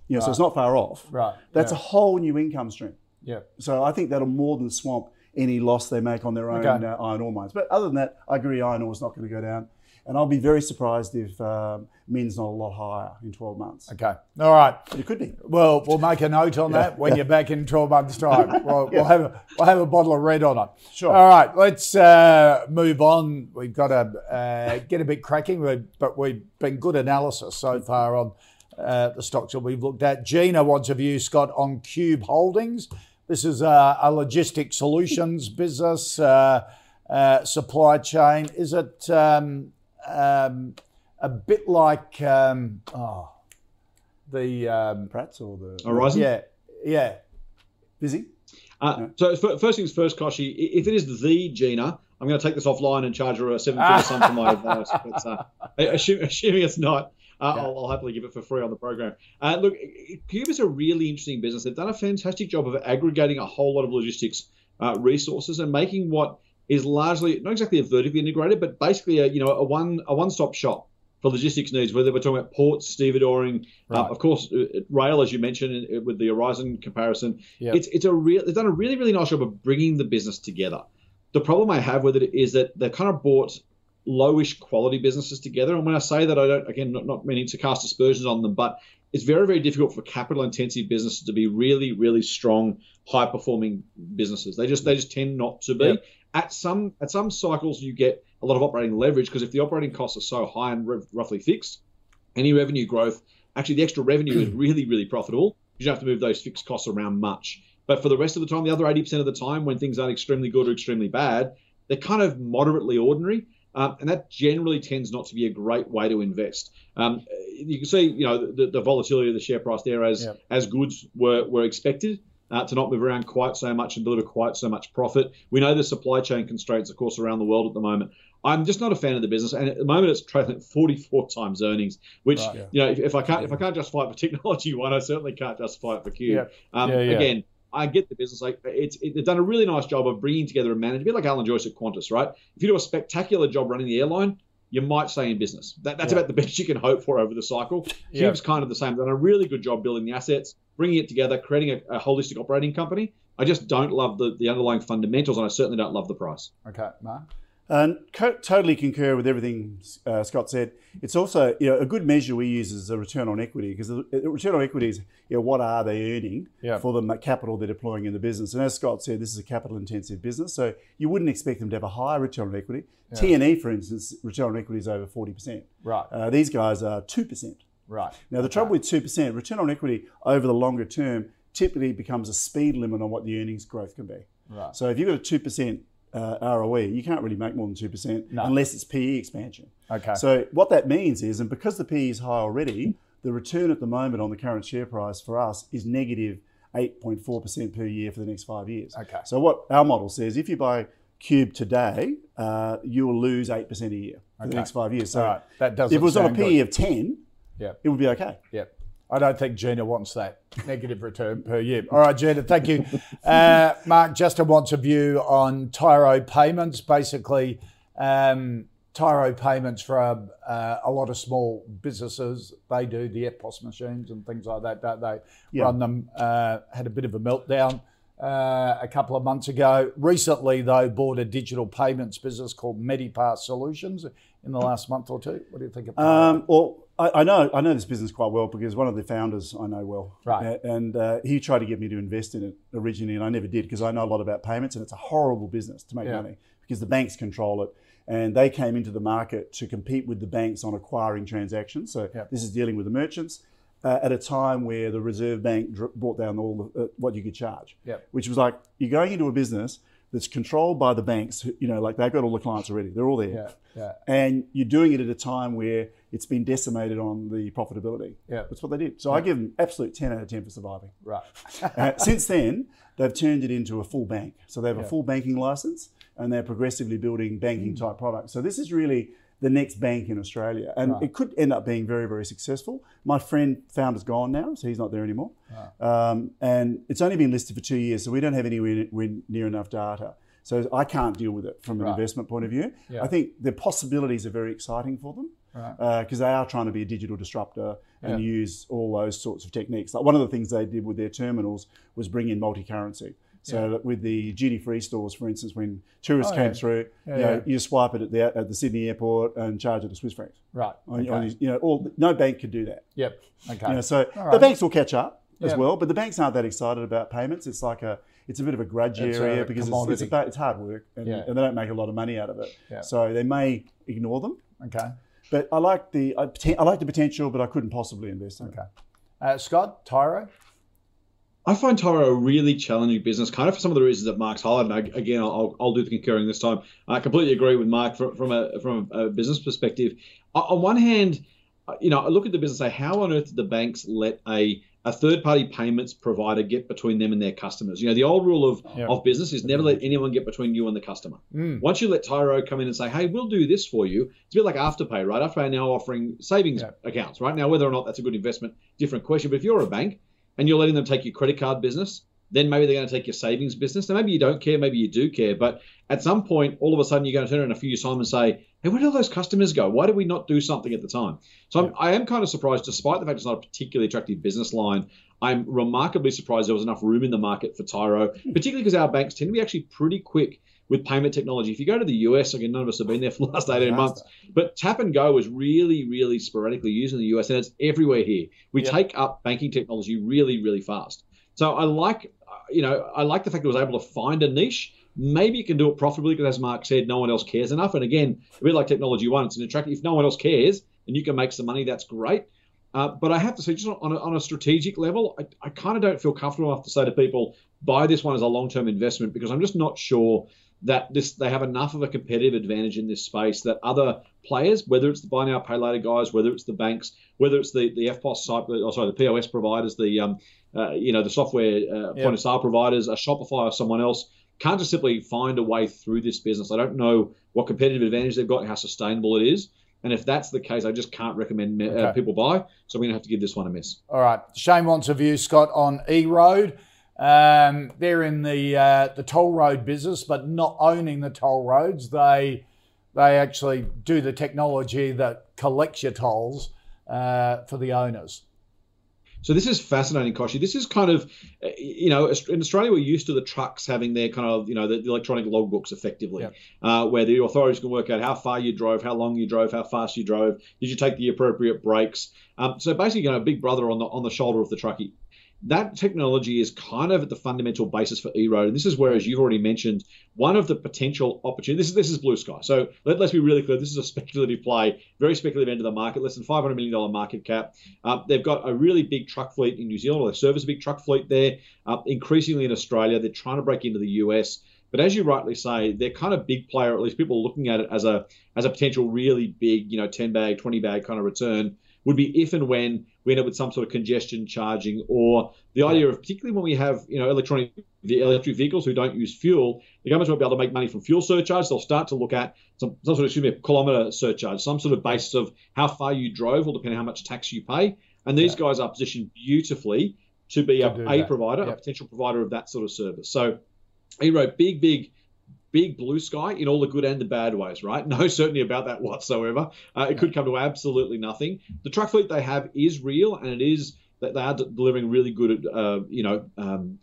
you know, so it's not far off. Right, That's yeah. a whole new income stream. yeah. So I think that'll more than swamp any loss they make on their own Okay. uh, iron ore mines. But other than that, I agree iron ore is not going to go down. And I'll be very surprised if um, Min's not a lot higher in 12 months. Okay. All right. But it could be. Well, we'll make a note on that when you're back in 12 months' time. We'll, we'll, have a, we'll have a bottle of red on it. Sure. All right, let's uh, move on. We've got to uh, get a bit cracking, but we've been good analysis so far on uh, the stocks that we've looked at. Gina wants a view, Scott, on Qube Holdings. This is uh, a logistic solutions business, uh, uh, supply chain. Is it um, um, a bit like um, oh, the um, Pratt's or the Aurizon. yeah, yeah. busy. Uh, so first things first, Kochie. If it is the Gina, I'm going to take this offline and charge her a seven figure sum for my advice. But, uh, assume, assuming it's not, uh, I'll, I'll happily give it for free on the program. Uh, look, Qube is a really interesting business. They've done a fantastic job of aggregating a whole lot of logistics uh, resources and making what is largely not exactly a vertically integrated, but basically a you know a one a one stop shop for logistics needs. Whether we're talking about ports, stevedoring, uh, of course, uh, rail, as you mentioned uh, with the Aurizon comparison. Yep. It's it's a real they've done a really really nice job of bringing the business together. The problem I have with it is that they've kind of bought lowish quality businesses together. And when I say that, I don't again not, not meaning to cast aspersions on them, but it's very very difficult for capital intensive businesses to be really really strong high performing businesses. They just they just tend not to be. Yep. At some at some cycles you get a lot of operating leverage because if the operating costs are so high and r- roughly fixed, any revenue growth, actually the extra revenue is really, really profitable. You don't have to move those fixed costs around much. But for the rest of the time, the other 80% of the time, when things aren't extremely good or extremely bad, they're kind of moderately ordinary. Um, and that generally tends not to be a great way to invest. Um, you can see, you know, the, the volatility of the share price there as as goods were, were expected uh, to not move around quite so much and deliver quite so much profit. We know there's supply chain constraints, of course, around the world at the moment. I'm just not a fan of the business, and at the moment it's trading at 44 times earnings, which Right. Yeah. you know, if, if I can't if I can't justify it for technology one, I certainly can't justify it for Qube. Yeah. Um, Yeah, yeah. Again, I get the business. Like it's it, they've done a really nice job of bringing together a manager, a bit like Alan Joyce at Qantas, right? If you do a spectacular job running the airline, you might stay in business. That, that's Yeah. about the best you can hope for over the cycle. Yeah. Qube's kind of the same. Done a really good job building the assets, bringing it together, creating a, a holistic operating company. I just don't love the, the underlying fundamentals, and I certainly don't love the price. Okay, Mark. And co- totally concur with everything uh, Scott said. It's also you know, a good measure we use is a return on equity because the return on equity is you know, what are they earning Yeah. for the capital they're deploying in the business. And as Scott said, this is a capital intensive business, so you wouldn't expect them to have a higher return on equity. TNE, for instance, return on equity is over 40%. Right, Uh, these guys are 2%. right. Now, the trouble with 2%, return on equity over the longer term typically becomes a speed limit on what the earnings growth can be. Right. So if you've got a 2% uh, ROE, you can't really make more than 2% No. unless it's PE expansion. Okay. So what that means is, and because the PE is high already, the return at the moment on the current share price for us is negative 8.4% per year for the next five years. Okay. So what our model says, if you buy Qube today, uh, you will lose 8% a year for Okay. the next five years. So right. That doesn't if it was on a PE good. of 10, Yep. it would be okay. Yep. I don't think Gina wants that negative return per year. All right, Gina, thank you. Uh, Mark Justin wants a view on Tyro payments. Basically, um, Tyro payments for uh, a lot of small businesses. They do the EFTPOS machines and things like that, don't they? Yeah. Run them. Uh, had a bit of a meltdown uh, a couple of months ago. Recently, though, bought a digital payments business called Medipass Solutions in the last month or two. What do you think about Um, well, I, I know I know this business quite well because one of the founders I know well, Right. And uh, he tried to get me to invest in it originally, and I never did because I know a lot about payments, and it's a horrible business to make Yeah. money because the banks control it, and they came into the market to compete with the banks on acquiring transactions. So Yeah. this is dealing with the merchants. Uh, at a time where the Reserve Bank dr- brought down all the, uh, what you could charge, Yeah. which was like you're going into a business that's controlled by the banks. You know, like they've got all the clients already; they're all there Yeah, yeah, and you're doing it at a time where it's been decimated on the profitability. Yeah. That's what they did. So I give them absolute 10 out of 10 for surviving. right. Uh, since then, they've turned it into a full bank. So they have Yeah. a full banking license and they're progressively building banking type products. So this is really the next bank in Australia. And Right. it could end up being very, very successful. My friend founder's gone now, so he's not there anymore. Um, and it's only been listed for two years, so we don't have anywhere near- enough data. So I can't deal with it from an Right. investment point of view. Yeah. I think the possibilities are very exciting for them Right. because they are trying to be a digital disruptor and Yeah. use all those sorts of techniques. Like one of the things they did with their terminals was bring in multi-currency. So that with the duty-free stores, for instance, when tourists Oh, came yeah. through, Yeah, you, know, you swipe it at the, at the Sydney airport and charge it to Swiss francs. Right. On- Okay. on you know, all, no bank could do that. Yep. Okay. You know, so All the banks will catch up as well, but the banks aren't that excited about payments. It's like a it's a bit of a grudge It's area a because it's, it's about it's hard work and, Yeah. and they don't make a lot of money out of it. Yeah. So they may ignore them. Okay. But I like the I, I like the potential, but I couldn't possibly invest in it. Okay. Uh, Scott, Tyro. I find Tyro a really challenging business, kind of for some of the reasons that Mark's highlighted. I- Again, I'll, I'll do the concurring this time. I completely agree with Mark from, from a from a business perspective. On one hand, you know, I look at the business and say, how on earth did the banks let a a third party payments provider get between them and their customers? You know, the old rule of, Yeah. of business is never let anyone get between you and the customer. Mm. Once you let Tyro come in and say, hey, we'll do this for you, it's a bit like Afterpay, right? Afterpay are now offering savings Yeah. accounts, right? Now, whether or not that's a good investment, different question. But if you're a bank and you're letting them take your credit card business, then maybe they're going to take your savings business. Now, maybe you don't care, maybe you do care, but at some point, all of a sudden, you're going to turn around in a few years' time and say, hey, where did all those customers go? Why did we not do something at the time? So I'm, I am kind of surprised, despite the fact it's not a particularly attractive business line, I'm remarkably surprised there was enough room in the market for Tyro, hmm. particularly because our banks tend to be actually pretty quick with payment technology. If you go to the US, again, none of us have been there for the last 18 months, but tap and go is really, really sporadically used in the US, and it's everywhere here. We Yep. take up banking technology really, really fast. So I like, you know, I like the fact it was able to find a niche. Maybe it can do it profitably because, as Mark said, no one else cares enough. And again, a bit like Technology One, it's an attractive. If no one else cares and you can make some money, that's great. Uh, but I have to say, just on a, on a strategic level, I, I kind of don't feel comfortable enough to say to people, buy this one as a long term investment because I'm just not sure that this they have enough of a competitive advantage in this space that other players, whether it's the buy now pay later guys, whether it's the banks, whether it's the the EFTPOS site, or sorry, the POS providers, the um, uh, you know the software uh, Yeah. point of sale providers, a Shopify or someone else, can't just simply find a way through this business. I don't know what competitive advantage they've got, how sustainable it is. And if that's the case, I just can't recommend uh, Okay. people buy. So I'm going to have to give this one a miss. All right. Shane wants a view, Scott, on E Road. Um, they're in the uh, the toll road business, but not owning the toll roads. They they actually do the technology that collects your tolls uh, for the owners. So this is fascinating, Kochie. This is kind of, uh, you know, in Australia we're used to the trucks having their kind of, you know, the, electronic logbooks effectively, Yep. uh, where the authorities can work out how far you drove, how long you drove, how fast you drove, did you take the appropriate breaks. Um, so basically, you know, a big brother on the on the shoulder of the truckie. That technology is kind of at the fundamental basis for E-Road, and this is where, as you've already mentioned, one of the potential opportunities. This is this is blue sky. So let, let's be really clear. This is a speculative play, very speculative end of the market, less than five hundred million dollar market cap. Uh, they've got a really big truck fleet in New Zealand, they service a big truck fleet there. Uh, increasingly in Australia, they're trying to break into the US. But as you rightly say, they're kind of big player. At least people are looking at it as a as a potential really big, you know, ten bag, twenty bag kind of return. Would be if and when we end up with some sort of congestion charging, or the idea of particularly when we have you know electronic the electric vehicles who don't use fuel, the government won't be able to make money from fuel surcharge. They'll start to look at some, some sort of excuse me, kilometre surcharge, some sort of basis of how far you drove, will depend on how much tax you pay. And these guys are positioned beautifully to be To a, a provider, a potential provider of that sort of service. So E-Road big, big, big blue sky in all the good and the bad ways, right? No certainty about that whatsoever. Uh, it could come to absolutely nothing. The truck fleet they have is real, and it is that they are delivering really good, uh, you know, um,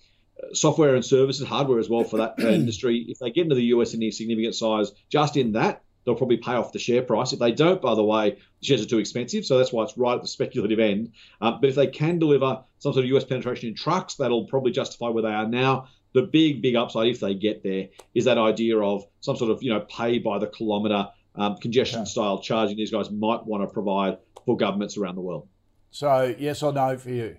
software and services, hardware as well for that uh, industry. If they get into the US in any significant size, just in that, they'll probably pay off the share price. If they don't, by the way, the shares are too expensive, so that's why it's right at the speculative end. Um, but if they can deliver some sort of US penetration in trucks, that'll probably justify where they are now. The big, big upside, if they get there, is that idea of some sort of you know pay by the kilometre um, congestion Okay. style charging these guys might want to provide for governments around the world. So yes or no for you?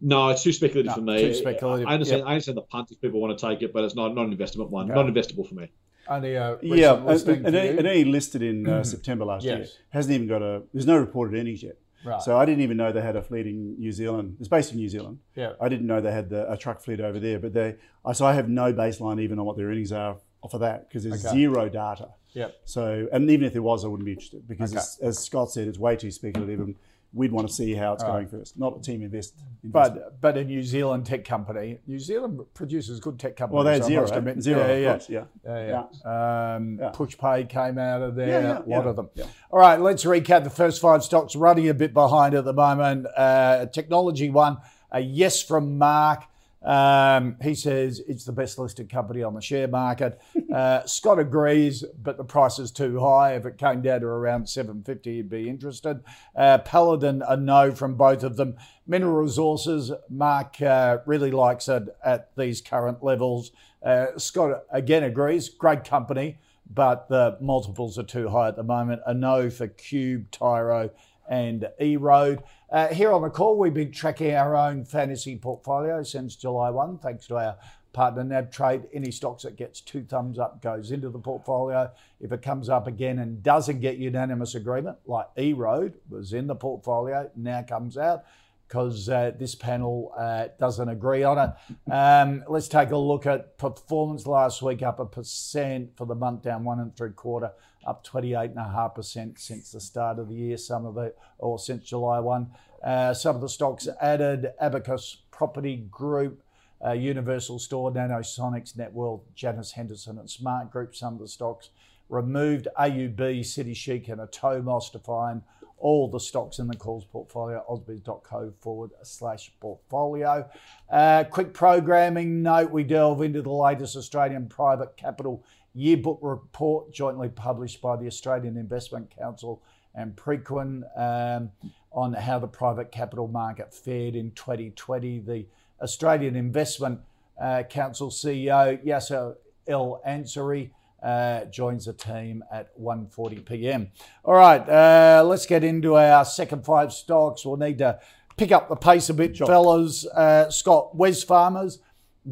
No, it's too speculative No, for me. too speculative, I understand. yep. I understand the punt if people want to take it, but it's not not an investment one. Okay. Not investable for me. Only a Yeah, and, listing and, for he- you? and he listed in uh, September last year. Yes. Hasn't even got a. There's no reported earnings yet. Right. So I didn't even know they had a fleet in New Zealand. It's based in New Zealand. Yeah. I didn't know they had the, a truck fleet over there, but they. I So I have no baseline even on what their earnings are for that because there's Okay. zero data. Yep. So and even if there was, I wouldn't be interested because, Okay. as, as Scott said, it's way too speculative, and we'd want to see how it's going first, not a TeamInvest. But but a New Zealand tech company, New Zealand produces good tech companies. well, they had I Xero, right? Xero, yeah, yeah. course, yeah. Yeah, yeah. Um, Yeah. PushPay came out of there. Yeah, a lot of them. All right, let's recap the first five stocks. Running a bit behind at the moment. Uh, technology one, a yes from Mark. Um, he says it's the best listed company on the share market. Uh, Scott agrees, but the price is too high. If it came down to around 750, he'd be interested. Uh, Paladin, a no from both of them. Mineral Resources, Mark uh, really likes it at these current levels. Uh, Scott again agrees, great company, but the multiples are too high at the moment. A no for Qube, Tyro, and E-Road. Uh, here on the call, we've been tracking our own fantasy portfolio since July 1, thanks to our partner NAB Trade. Any stocks that gets two thumbs up goes into the portfolio. If it comes up again and doesn't get unanimous agreement, like E-Road was in the portfolio, now comes out because uh, this panel uh, doesn't agree on it. Um, let's take a look at performance last week, up a percent for the month, down one and three quarter, up 28.5% since the start of the year, some of it, or since July 1. Uh, some of the stocks added Abacus Property Group, uh, Universal Store, Nanosonics, Netwealth, Janus Henderson, and Smart Group. Some of the stocks removed AUB, City Chic, and Atomos to find all the stocks in the calls portfolio, ausbiz.co forward slash portfolio. Uh, quick programming note we delve into the latest Australian private capital yearbook report, jointly published by the Australian Investment Council and Preqin um, on how the private capital market fared in 2020. The Australian Investment uh, Council CEO Yasser El-Ansary uh, joins the team at 1:40 p.m. All right, uh, let's get into our second five stocks. We'll need to pick up the pace a bit, fellas. Uh, Scott, Wesfarmers.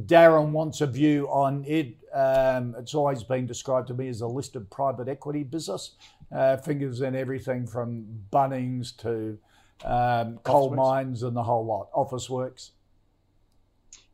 Darren wants a view on it. Um, it's always been described to me as a listed private equity business. Uh, fingers in everything from Bunnings to um, coal mines and the whole lot. Officeworks.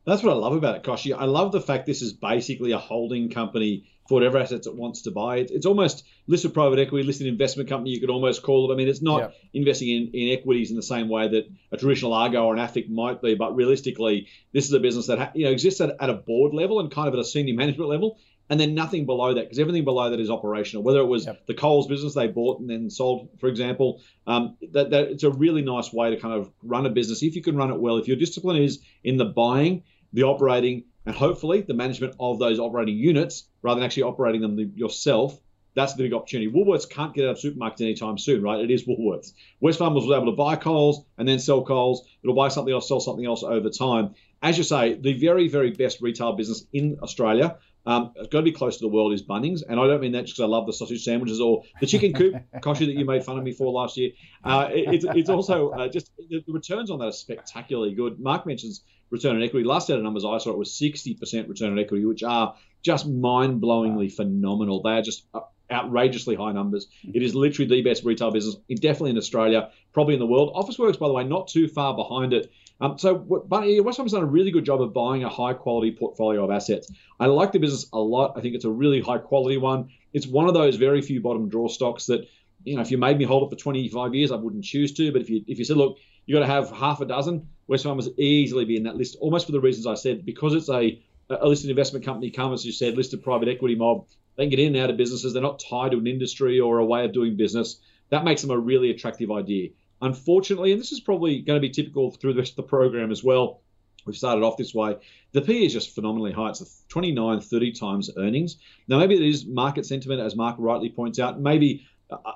That's what I love about it, Kochie. I love the fact this is basically a holding company for whatever assets it wants to buy. It's, it's almost listed private equity, listed investment company, you could almost call it. I mean, it's not Yep. investing in, in equities in the same way that a traditional Argo or an AFIC might be, but realistically, this is a business that ha- you know exists at, at a board level and kind of at a senior management level, and then nothing below that, because everything below that is operational. Whether it was Yep. the Coles business they bought and then sold, for example, um, that, that it's a really nice way to kind of run a business if you can run it well. If your discipline is in the buying, the operating, and hopefully the management of those operating units rather than actually operating them yourself. That's the big opportunity. Woolworths can't get out of supermarkets anytime soon, right? It is Woolworths. Wesfarmers was able to buy Coles and then sell Coles. It'll buy something else, sell something else over time. As you say, the very, very best retail business in Australia, um, it's got to be close to the world, is Bunnings. And I don't mean that just because I love the sausage sandwiches or the chicken coop, Kochie, that you made fun of me for last year. Uh, it- it's, it's also uh, just the the returns on that are spectacularly good. Mark mentions return on equity. Last set of numbers I saw it was 60% return on equity, which are just mind-blowingly phenomenal. They are just uh, outrageously high numbers. It is literally the best retail business, in- definitely in Australia, probably in the world. Officeworks, by the way, not too far behind it. Um, so, what- but yeah, West Ham's done a really good job of buying a high-quality portfolio of assets. I like the business a lot. I think it's a really high-quality one. It's one of those very few bottom draw stocks that, you know, if you made me hold it for 25 years, I wouldn't choose to. But if you if you said, look, you got to have half a dozen. Wesfarmers easily be in that list, almost for the reasons I said, because it's a, a listed investment company, come as you said, listed private equity mob. They can get in and out of businesses. They're not tied to an industry or a way of doing business. That makes them a really attractive idea. Unfortunately, and this is probably going to be typical through the rest of the program as well, we've started off this way. The P is just phenomenally high. It's 29, 30 times earnings. Now, maybe it is market sentiment, as Mark rightly points out. Maybe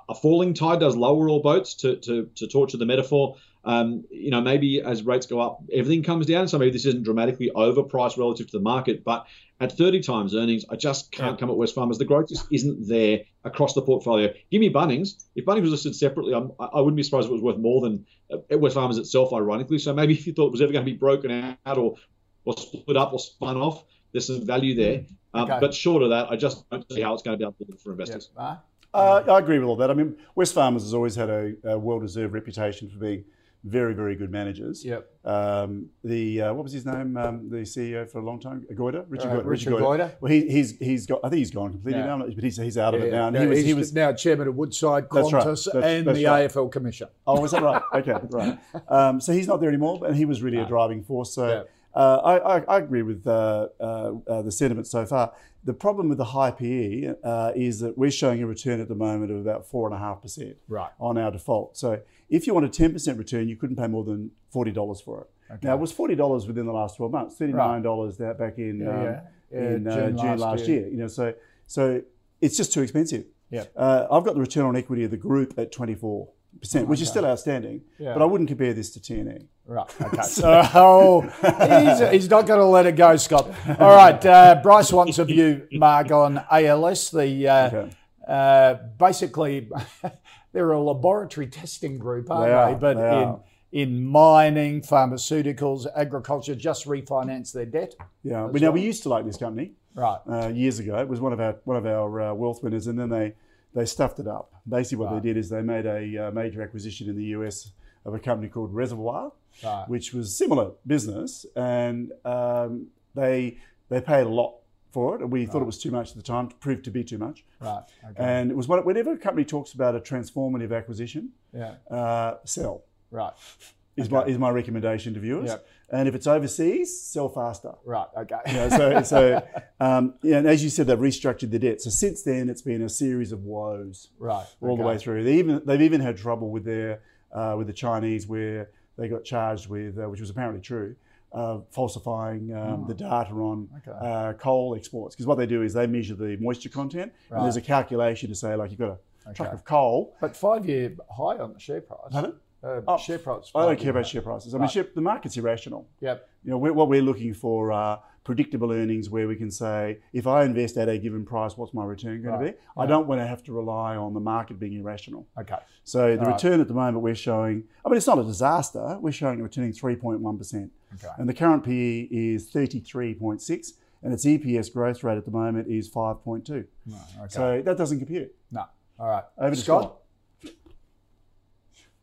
a falling tide does lower all boats, to, to, to torture the metaphor. Um, you know, maybe as rates go up, everything comes down. So maybe this isn't dramatically overpriced relative to the market. But at 30 times earnings, I just can't yeah. come at Wesfarmers. The growth just isn't there across the portfolio. Give me Bunnings. If Bunnings was listed separately, I'm, I would not be surprised if it was worth more than uh, Wesfarmers itself, ironically. So maybe if you thought it was ever going to be broken out or, or split up or spun off, there's some value there. Um, okay. But short of that, I just don't see how it's going to be able to for investors. Yep. Uh, I agree with all that. I mean, Wesfarmers has always had a, a well-deserved reputation for being very, very good managers. Yep. Um, the uh, what was his name? Um, the CEO for a long time, Goyder, Richard, uh. Richard. Well, he, he's he's got. I think he's gone completely yeah. now, but he's, he's out of yeah, it now. And he was, he was now chairman of Woodside Qantas right. that's, and that's the right. AFL Commission. Oh, is that right? Okay, right. Um, so he's not there anymore, and he was really no. a driving force. So. Yeah. Uh, I, I, I, agree with uh, uh, uh, the sentiment so far. The problem with the high PE uh, is that we're showing a return at the moment of about four and a half percent on our default. So if you want a ten percent return, you couldn't pay more than forty dollars for it. Okay. Now it was forty dollars within the last twelve months, thirty nine dollars right. back in yeah, um, yeah. Yeah, in June, June, last, last year. year. You know, so so it's just too expensive. Yeah, I've got the return on equity of the group at twenty four percent, which is still outstanding. Yeah. But I wouldn't compare this to TNE. Right. Okay. so, oh, he's, he's not going to let it go, Scott. All right. Uh, Bryce wants a view, Mark, on ALS. The uh, okay. uh, basically they're a laboratory testing group, aren't they? Are, they? But they in in mining, pharmaceuticals, agriculture, just refinance their debt. Yeah. We, now we used to like this company. Right. Uh, years ago, it was one of our one of our uh, wealth winners, and then they they stuffed it up. Basically, what right. they did is they made a uh, major acquisition in the US of a company called Reservoir, right. which was similar business, and um, they they paid a lot for it, and we right. thought it was too much at the time. Proved to be too much. Right. Okay. And it was what, whenever a company talks about a transformative acquisition, yeah, uh, sell. Right. Is okay. my is my recommendation to viewers. Yep. And if it's overseas, sell faster. Right. Okay. You know, so so um, yeah, and as you said, they've restructured the debt. So since then, it's been a series of woes. Right. All okay. the way through. They even they've even had trouble with their uh, with the Chinese where they got charged with, uh, which was apparently true, uh, falsifying um, oh. the data on okay. Uh, coal exports. Because what they do is they measure the moisture content, right. and there's a calculation to say like you've got a truck of coal. But five year high on the share price. Pardon? Uh, oh, share price. I don't care about share prices. I right. mean, share, the market's irrational. Yep. You know, we're, what we're looking for are predictable earnings where we can say, if I invest at a given price, what's my return going right. to be? I don't want to have to rely on the market being irrational. Okay. So the All return at the moment we're showing, I mean, it's not a disaster. We're showing a returning 3.1%. Okay. And the current PE is 33.6 and its EPS growth rate at the moment is 5.2. okay. So that doesn't compute. No. All right. Over to Scott. Scott.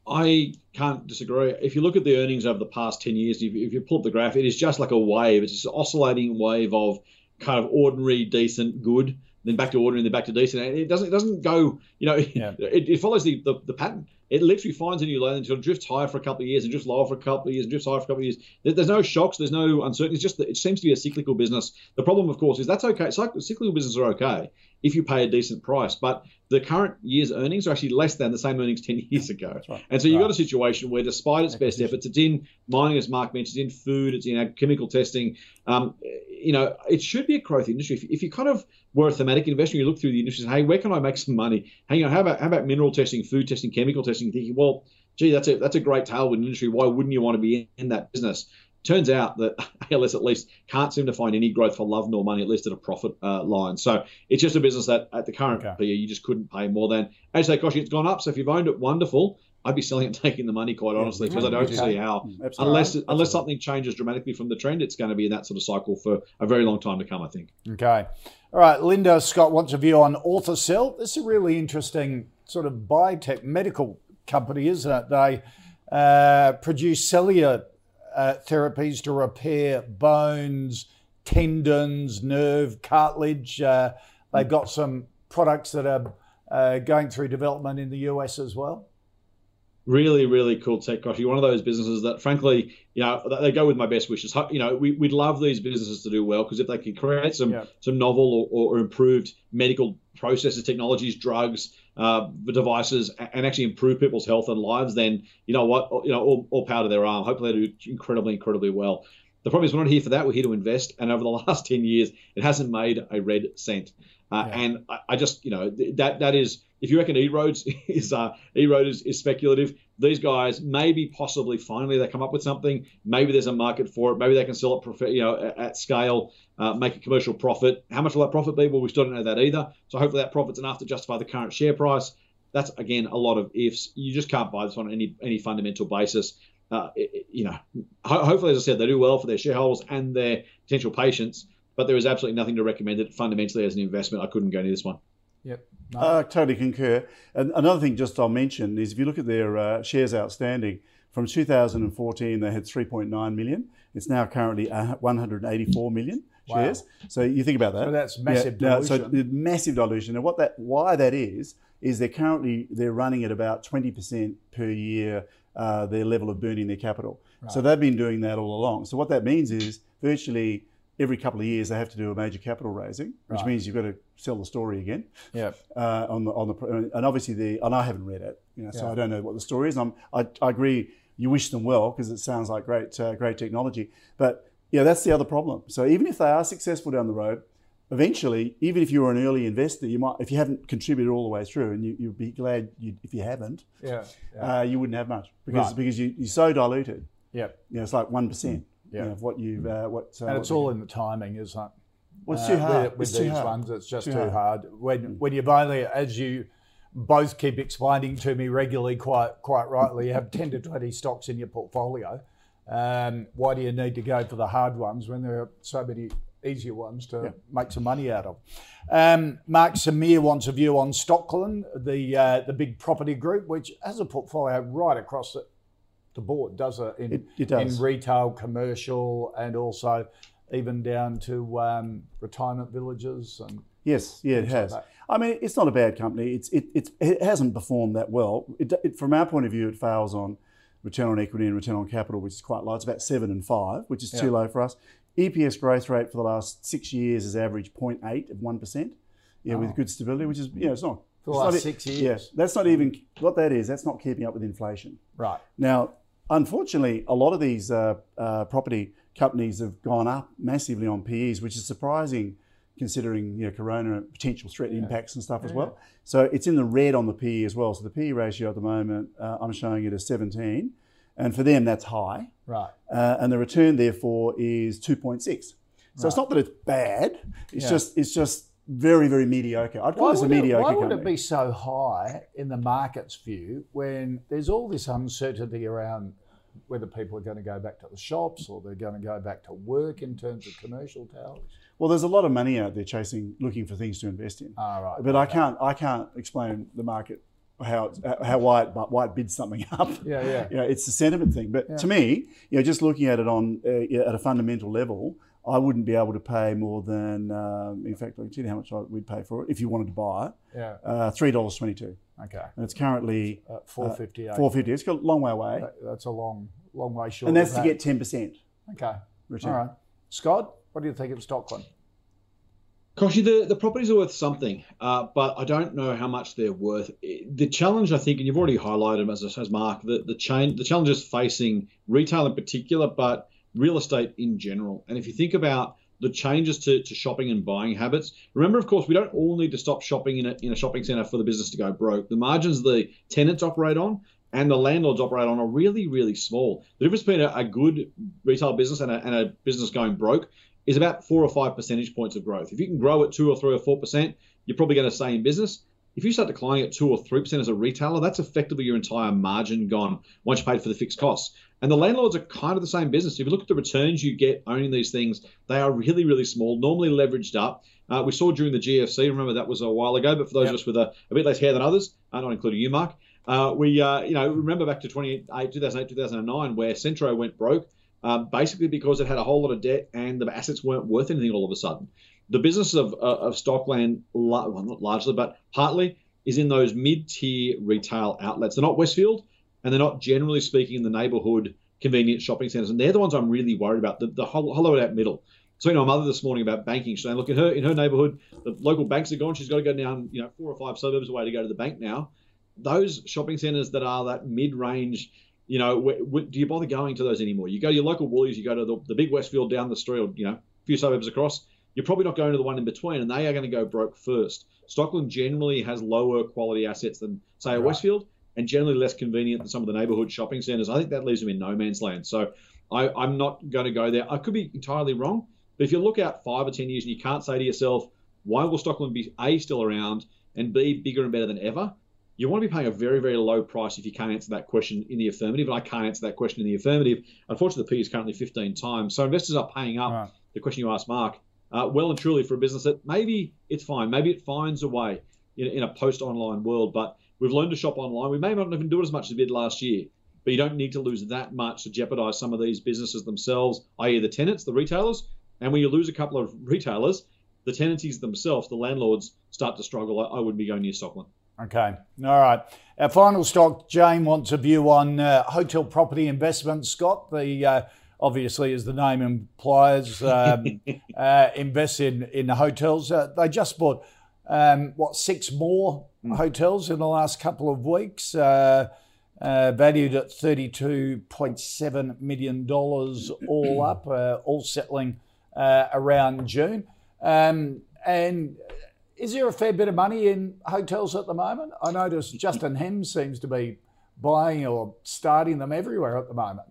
I can't disagree. If you look at the earnings over the past 10 years, if, if you pull up the graph, it is just like a wave. It's just an oscillating wave of kind of ordinary, decent, good, then back to ordinary, then back to decent. And it doesn't it doesn't go, you know, yeah. it, it follows the, the, the pattern it literally finds a new low and sort of drifts higher for a couple of years and drifts lower for a couple of years and drifts higher for a couple of years. There's no shocks, there's no uncertainty. It's just that it seems to be a cyclical business. The problem, of course, is that's okay. Cyclical businesses are okay if you pay a decent price, but the current year's earnings are actually less than the same earnings 10 years ago. Right. And so you've right. got a situation where, despite its best efforts, it's in mining, as Mark mentioned, it's in food, it's in chemical testing. Um, you know, it should be a growth industry. If, if you kind of were a thematic investor, you look through the industry and say, hey, where can I make some money? Hang on, how about how about mineral testing, food testing, chemical testing? Thinking, well, gee, that's a that's a great tailwind industry. Why wouldn't you want to be in that business? Turns out that ALS at least can't seem to find any growth for love nor money, at least at a profit uh, line. So it's just a business that at the current okay. PE you just couldn't pay more than. As they cost you, it's gone up. So if you've owned it, wonderful. I'd be selling and taking the money quite honestly because I don't okay. see how, Absolutely. unless Absolutely. unless something changes dramatically from the trend, it's going to be in that sort of cycle for a very long time to come. I think. Okay, all right. Linda Scott wants a view on Orthocell. This is a really interesting sort of biotech medical company, isn't it? They uh, produce cellular uh, therapies to repair bones, tendons, nerve, cartilage. Uh, they've got some products that are uh, going through development in the US as well. really, really cool tech, Kochie. One of those businesses that, frankly, you know, they go with my best wishes. You know, we, would love these businesses to do well because if they can create some yeah. some novel or, or, improved medical processes, technologies, drugs, uh, the devices, and actually improve people's health and lives, then you know what, you know, all, all power to their arm. Hopefully, they do incredibly, incredibly well. The problem is we're not here for that. We're here to invest, and over the last ten years, it hasn't made a red cent. Uh, yeah. And I, I, just, you know, that that is if you reckon E-Roads is uh, E-Road is, is speculative, these guys maybe possibly finally they come up with something. Maybe there's a market for it. Maybe they can sell it, you know, at scale, uh, make a commercial profit. How much will that profit be? Well, we still don't know that either. So hopefully that profit's enough to justify the current share price. That's again a lot of ifs. You just can't buy this on any any fundamental basis. Uh, it, you know, ho- hopefully, as I said, they do well for their shareholders and their potential patients. But there is absolutely nothing to recommend it fundamentally as an investment. I couldn't go near this one. Yep. No. I totally concur. And another thing, just I'll mention, is if you look at their uh, shares outstanding, from 2014 they had 3.9 million. It's now currently 184 million shares. Wow. So you think about that. So that's massive yeah, dilution. so massive dilution. And what that, why that is, is they're currently they're running at about 20% per year uh, their level of burning their capital. Right. So they've been doing that all along. So what that means is virtually every couple of years they have to do a major capital raising, which right. means you've got to sell the story again. Yeah. Uh, on the on the and obviously the and I haven't read it, you know, so I don't know what the story is. I'm, I I agree. You wish them well because it sounds like great uh, great technology, but yeah, that's the other problem. So even if they are successful down the road, eventually, even if you're an early investor, you might if you haven't contributed all the way through, and you, you'd be glad you, if you haven't. Yeah. yeah. Uh, you wouldn't have much because right. because you, you're so diluted. Yeah. You know, it's like one percent yeah. You know, of what you've uh, what. Uh, and it's all in the timing, isn't it? Well, it's too uh, hard. With, with it's these hard. ones, it's just too, too hard. hard. When mm. when you've only, as you both keep explaining to me regularly, quite quite rightly, you have ten to twenty stocks in your portfolio. Um, why do you need to go for the hard ones when there are so many easier ones to yeah. make some money out of? Um, Mark Samir wants a view on Stockland, the uh, the big property group, which has a portfolio right across the the board, does it? In, it, it does. in retail, commercial, and also even down to um, retirement villages and. Yes, yeah, it has. Like I mean, it's not a bad company. It's it, it's, it hasn't performed that well. It, it, from our point of view, it fails on return on equity and return on capital, which is quite low. It's about seven and five, which is yeah. too low for us. EPS growth rate for the last six years is average 0.8 of one percent. Yeah, oh. with good stability, which is you know it's not for the last six years. Yeah, that's not even what that is. That's not keeping up with inflation. Right now, unfortunately, a lot of these uh, uh, property companies have gone up massively on PEs, which is surprising considering you know corona potential threat yeah. impacts and stuff yeah. as well. So it's in the red on the PE as well. So the PE ratio at the moment, uh, I'm showing it as 17, and for them that's high. Right. Uh, and the return therefore is 2.6. So right. it's not that it's bad. It's yeah. just it's just very, very mediocre. I'd call why this a mediocre it, Why would company. it be so high in the market's view when there's all this uncertainty around whether people are going to go back to the shops or they're going to go back to work in terms of commercial towers? Well, there's a lot of money out there chasing, looking for things to invest in. Ah, right. But okay. I can't, I can't explain the market how how why it, why it bids something up. Yeah, yeah. You know, it's a sentiment thing. But yeah. to me, you know, just looking at it on uh, at a fundamental level, I wouldn't be able to pay more than, um, in fact, I can tell you how much I, we'd pay for it if you wanted to buy it. Yeah. Uh, Three dollars twenty-two. Okay. And it's currently uh, four fifty. Four fifty. It's got a long way away. That, that's a long, long way short. And that's to that. get ten percent. Okay. Return. All right. Scott, what do you think of Stockland? Kochie, the, the properties are worth something, uh, but I don't know how much they're worth. The challenge, I think, and you've already highlighted them as, as Mark, the, the, chain, the challenges facing retail in particular, but real estate in general. And if you think about the changes to, to shopping and buying habits. Remember, of course, we don't all need to stop shopping in a, in a shopping centre for the business to go broke. The margins the tenants operate on and the landlords operate on are really, really small. The difference between a, a good retail business and a, and a business going broke is about four or five percentage points of growth. If you can grow at two or three or four percent, you're probably going to stay in business. If you start declining at two or three percent as a retailer, that's effectively your entire margin gone once you paid for the fixed costs. And the landlords are kind of the same business. If you look at the returns you get owning these things, they are really, really small, normally leveraged up. Uh, we saw during the GFC, remember that was a while ago, but for those yep. of us with a, a, bit less hair than others, uh, not including you, Mark, uh, we uh, you know remember back to 2008, 2008, 2009, where Centro went broke, um, basically because it had a whole lot of debt and the assets weren't worth anything all of a sudden. The business of, uh, of Stockland, well, not largely, but partly, is in those mid-tier retail outlets. They're not Westfield, and they're not generally speaking in the neighbourhood convenient shopping centres, and they're the ones I'm really worried about. The, the whole hollow out middle. So you know, my mother this morning about banking. She's saying, look, in her in her neighbourhood, the local banks are gone. She's got to go down, you know, four or five suburbs away to go to the bank now. Those shopping centres that are that mid-range, you know, wh- wh- do you bother going to those anymore? You go to your local Woolies, you go to the, the big Westfield down the street, or you know, a few suburbs across. You're probably not going to the one in between, and they are going to go broke first. Stockland generally has lower quality assets than say a Westfield, and generally less convenient than some of the neighbourhood shopping centres. I think that leaves them in no man's land. So I, I'm not going to go there. I could be entirely wrong. But if you look out five or ten years and you can't say to yourself, why will Stockland be A still around and B bigger and better than ever? You want to be paying a very, very low price if you can't answer that question in the affirmative. And I can't answer that question in the affirmative. Unfortunately, the P is currently 15 times. So investors are paying up Right. the question you asked, Mark, uh, well and truly for a business that maybe it's fine. Maybe it finds a way in, in a post online world. But we've learned to shop online. We may not even do it as much as we did last year. But you don't need to lose that much to jeopardize some of these businesses themselves, i.e., the tenants, the retailers, and when you lose a couple of retailers, the tenancies themselves, the landlords, start to struggle. I, I wouldn't be going near Stockland. Okay. All right. Our final stock, Jane wants a view on uh, hotel property investment. Scott, the uh, obviously, as the name implies, um, uh, invest in in the hotels. Uh, they just bought um, what six more hotels in the last couple of weeks. Uh, uh, valued at $32.7 million all up, uh, all settling uh, around June. Um, and is there a fair bit of money in hotels at the moment? I notice Justin Hemmes seems to be buying or starting them everywhere at the moment.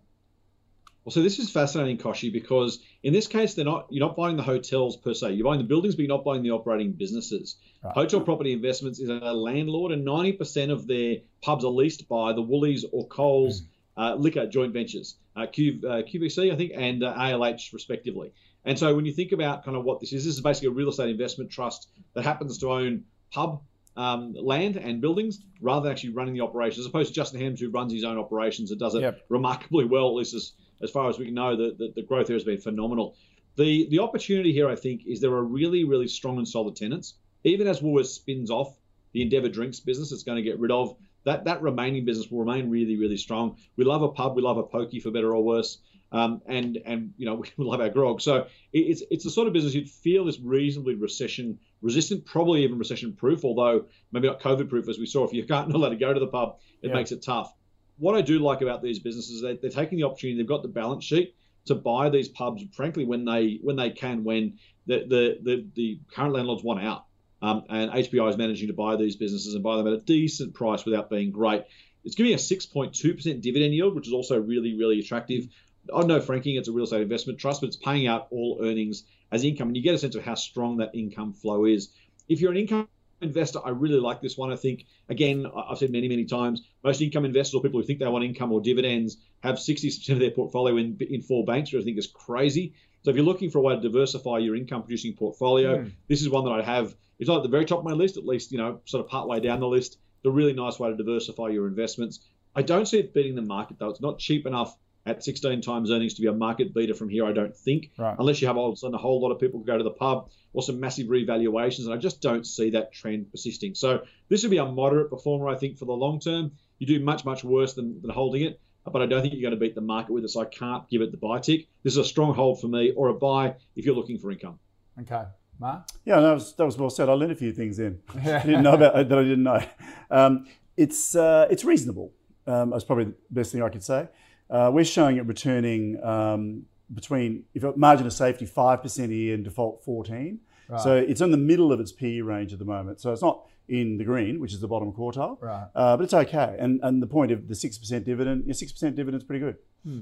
Well, so this is fascinating, Kochie, because in this case, they're not you're not buying the hotels per se. You're buying the buildings, but you're not buying the operating businesses. Hotel Property Investments is a landlord, and 90% of their pubs are leased by the Woolies or Coles uh, liquor joint ventures, uh, Q, uh, QVC, I think, and uh, ALH, respectively. And so when you think about kind of what this is, this is basically a real estate investment trust that happens to own pub um, land and buildings rather than actually running the operations, as opposed to Justin Hemmes, who runs his own operations and does it Yep. remarkably well, at least as, as far as we know, the, the, the growth there has been phenomenal. The the opportunity here, I think, is there are really, really strong and solid tenants. Even as Woolworths spins off the Endeavour Drinks business, it's going to get rid of that. That remaining business will remain really, really strong. We love a pub, we love a pokey for better or worse, um, and and you know we love our grog. So it's it's the sort of business you'd feel is reasonably recession resistant, probably even recession proof. Although maybe not COVID proof, as we saw. If you can't not allowed to go to the pub, it Yeah. makes it tough. What I do like about these businesses is that they're taking the opportunity. They've got the balance sheet to buy these pubs, frankly, when they when they can, when the the the, the current landlords want out. Um, and HPI is managing to buy these businesses and buy them at a decent price without being great. It's giving a 6.2% dividend yield, which is also really, really attractive. I know franking, it's a real estate investment trust, but it's paying out all earnings as income. And you get a sense of how strong that income flow is. If you're an income investor, I really like this one. I think, again, I've said many, many times, most income investors or people who think they want income or dividends have 60% of their portfolio in, in four banks, which I think is crazy. So if you're looking for a way to diversify your income producing portfolio, hmm. this is one that I have. It's not at the very top of my list, at least, you know, sort of part way down the list. It's a really nice way to diversify your investments. I don't see it beating the market, though. It's not cheap enough at 16 times earnings to be a market beater from here, I don't think. Right. Unless you have all of a sudden a whole lot of people go to the pub or some massive revaluations. And I just don't see that trend persisting. So this would be a moderate performer, I think, for the long term. You do much, much worse than, than holding it. But I don't think you're going to beat the market with it, so I can't give it the buy tick. This is a strong hold for me, or a buy if you're looking for income. Okay. Mark? Yeah, that was that was well said. I learned a few things in I didn't know about that I didn't know. Um, it's uh, it's reasonable. Um, that's probably the best thing I could say. Uh, we're showing it returning um, between if a margin of safety five percent a year and default fourteen. So it's in the middle of its PE range at the moment. So it's not in the green, which is the bottom quartile, Right. uh, but it's okay. And and the point of the six percent dividend, six percent dividend is pretty good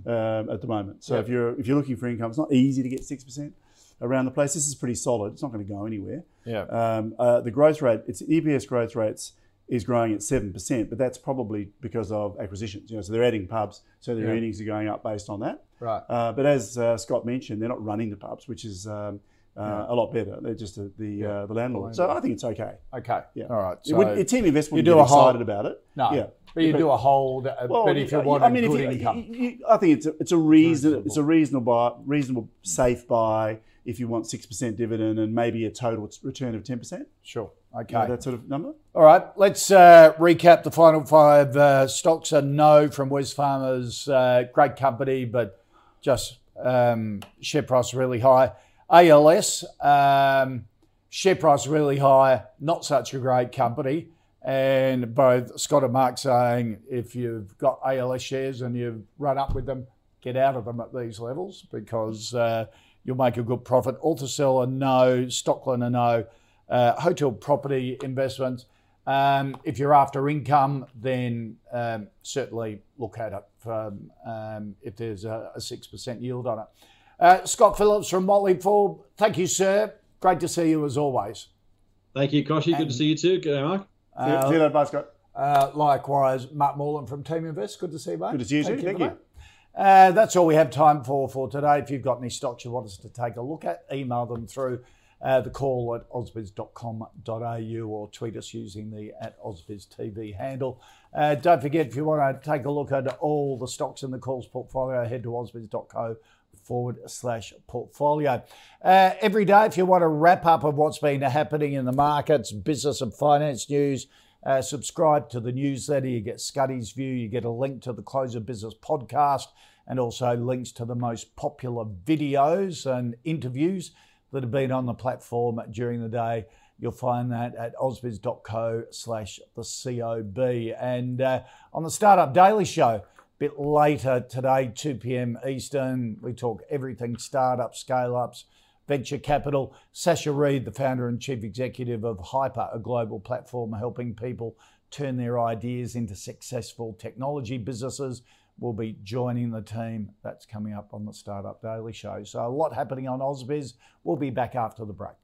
um, at the moment. So if you're if you're looking for income, it's not easy to get six percent around the place. This is pretty solid. It's not going to go anywhere. Yeah. Um, uh, the growth rate, its EPS growth rates is growing at seven percent, but that's probably because of acquisitions. You know, so they're adding pubs, so their Yeah. earnings are going up based on that. Right. Uh, but as uh, Scott mentioned, they're not running the pubs, which is um, uh, a lot better. They're just the the, uh, the landlord. So I think it's okay. Okay. Yeah. All right. it So would, a team investment you do a whole- excited about it. no. Yeah. But you do a hold. uh, Well, but if you want I mean, if good you- income. you- I think it's a, it's a reason it's a reasonable buy, reasonable safe buy. if you want 6% dividend and maybe a total return of 10%. Sure. Okay. You know, that sort of number. All right. Let's uh, recap the final five uh, stocks. A no from Wesfarmers. Uh, great company, but just um, share price really high. ALS, um, share price really high, not such a great company. And both Scott and Mark saying if you've got ALS shares and you've run up with them, get out of them at these levels because uh, you'll make a good profit. Orthocell a no, Stockland a no. Uh, hotel property investments. Um, if you're after income, then um, certainly look at it for, um, if there's a, a, 6% yield on it. Uh, Scott Phillips from Motley Fool, thank you, sir. Great to see you as always. Thank you, Kochie. Good to see you too. Good day, Mark. See you, see you later, bye, Scott. Uh, likewise, Matt Moreland from TeamInvest. Good to see you, mate. Good to see you, thank too. You, thank you. Uh, that's all we have time for for today. If you've got any stocks you want us to take a look at, email them through uh, the call at ausbiz.com.au or tweet us using the at ausbiztv handle. Uh, don't forget, if you want to take a look at all the stocks in the calls portfolio, head to ausbiz.co forward slash portfolio. Uh, every day, if you want a wrap up of what's been happening in the markets, business and finance news, uh, subscribe to the newsletter. You get Scuddy's View. You get a link to the Close of Business podcast and also links to the most popular videos and interviews that have been on the platform during the day. You'll find that at ausbiz.co slash the COB. And uh, on the Startup Daily Show, a bit later today, 2 p.m. Eastern, we talk everything startup, scale ups, venture capital. Sasha Reed, the founder and chief executive of Hyper, a global platform helping people turn their ideas into successful technology businesses, will be joining the team. That's coming up on the Startup Daily Show. So, a lot happening on Ausbiz. We'll be back after the break.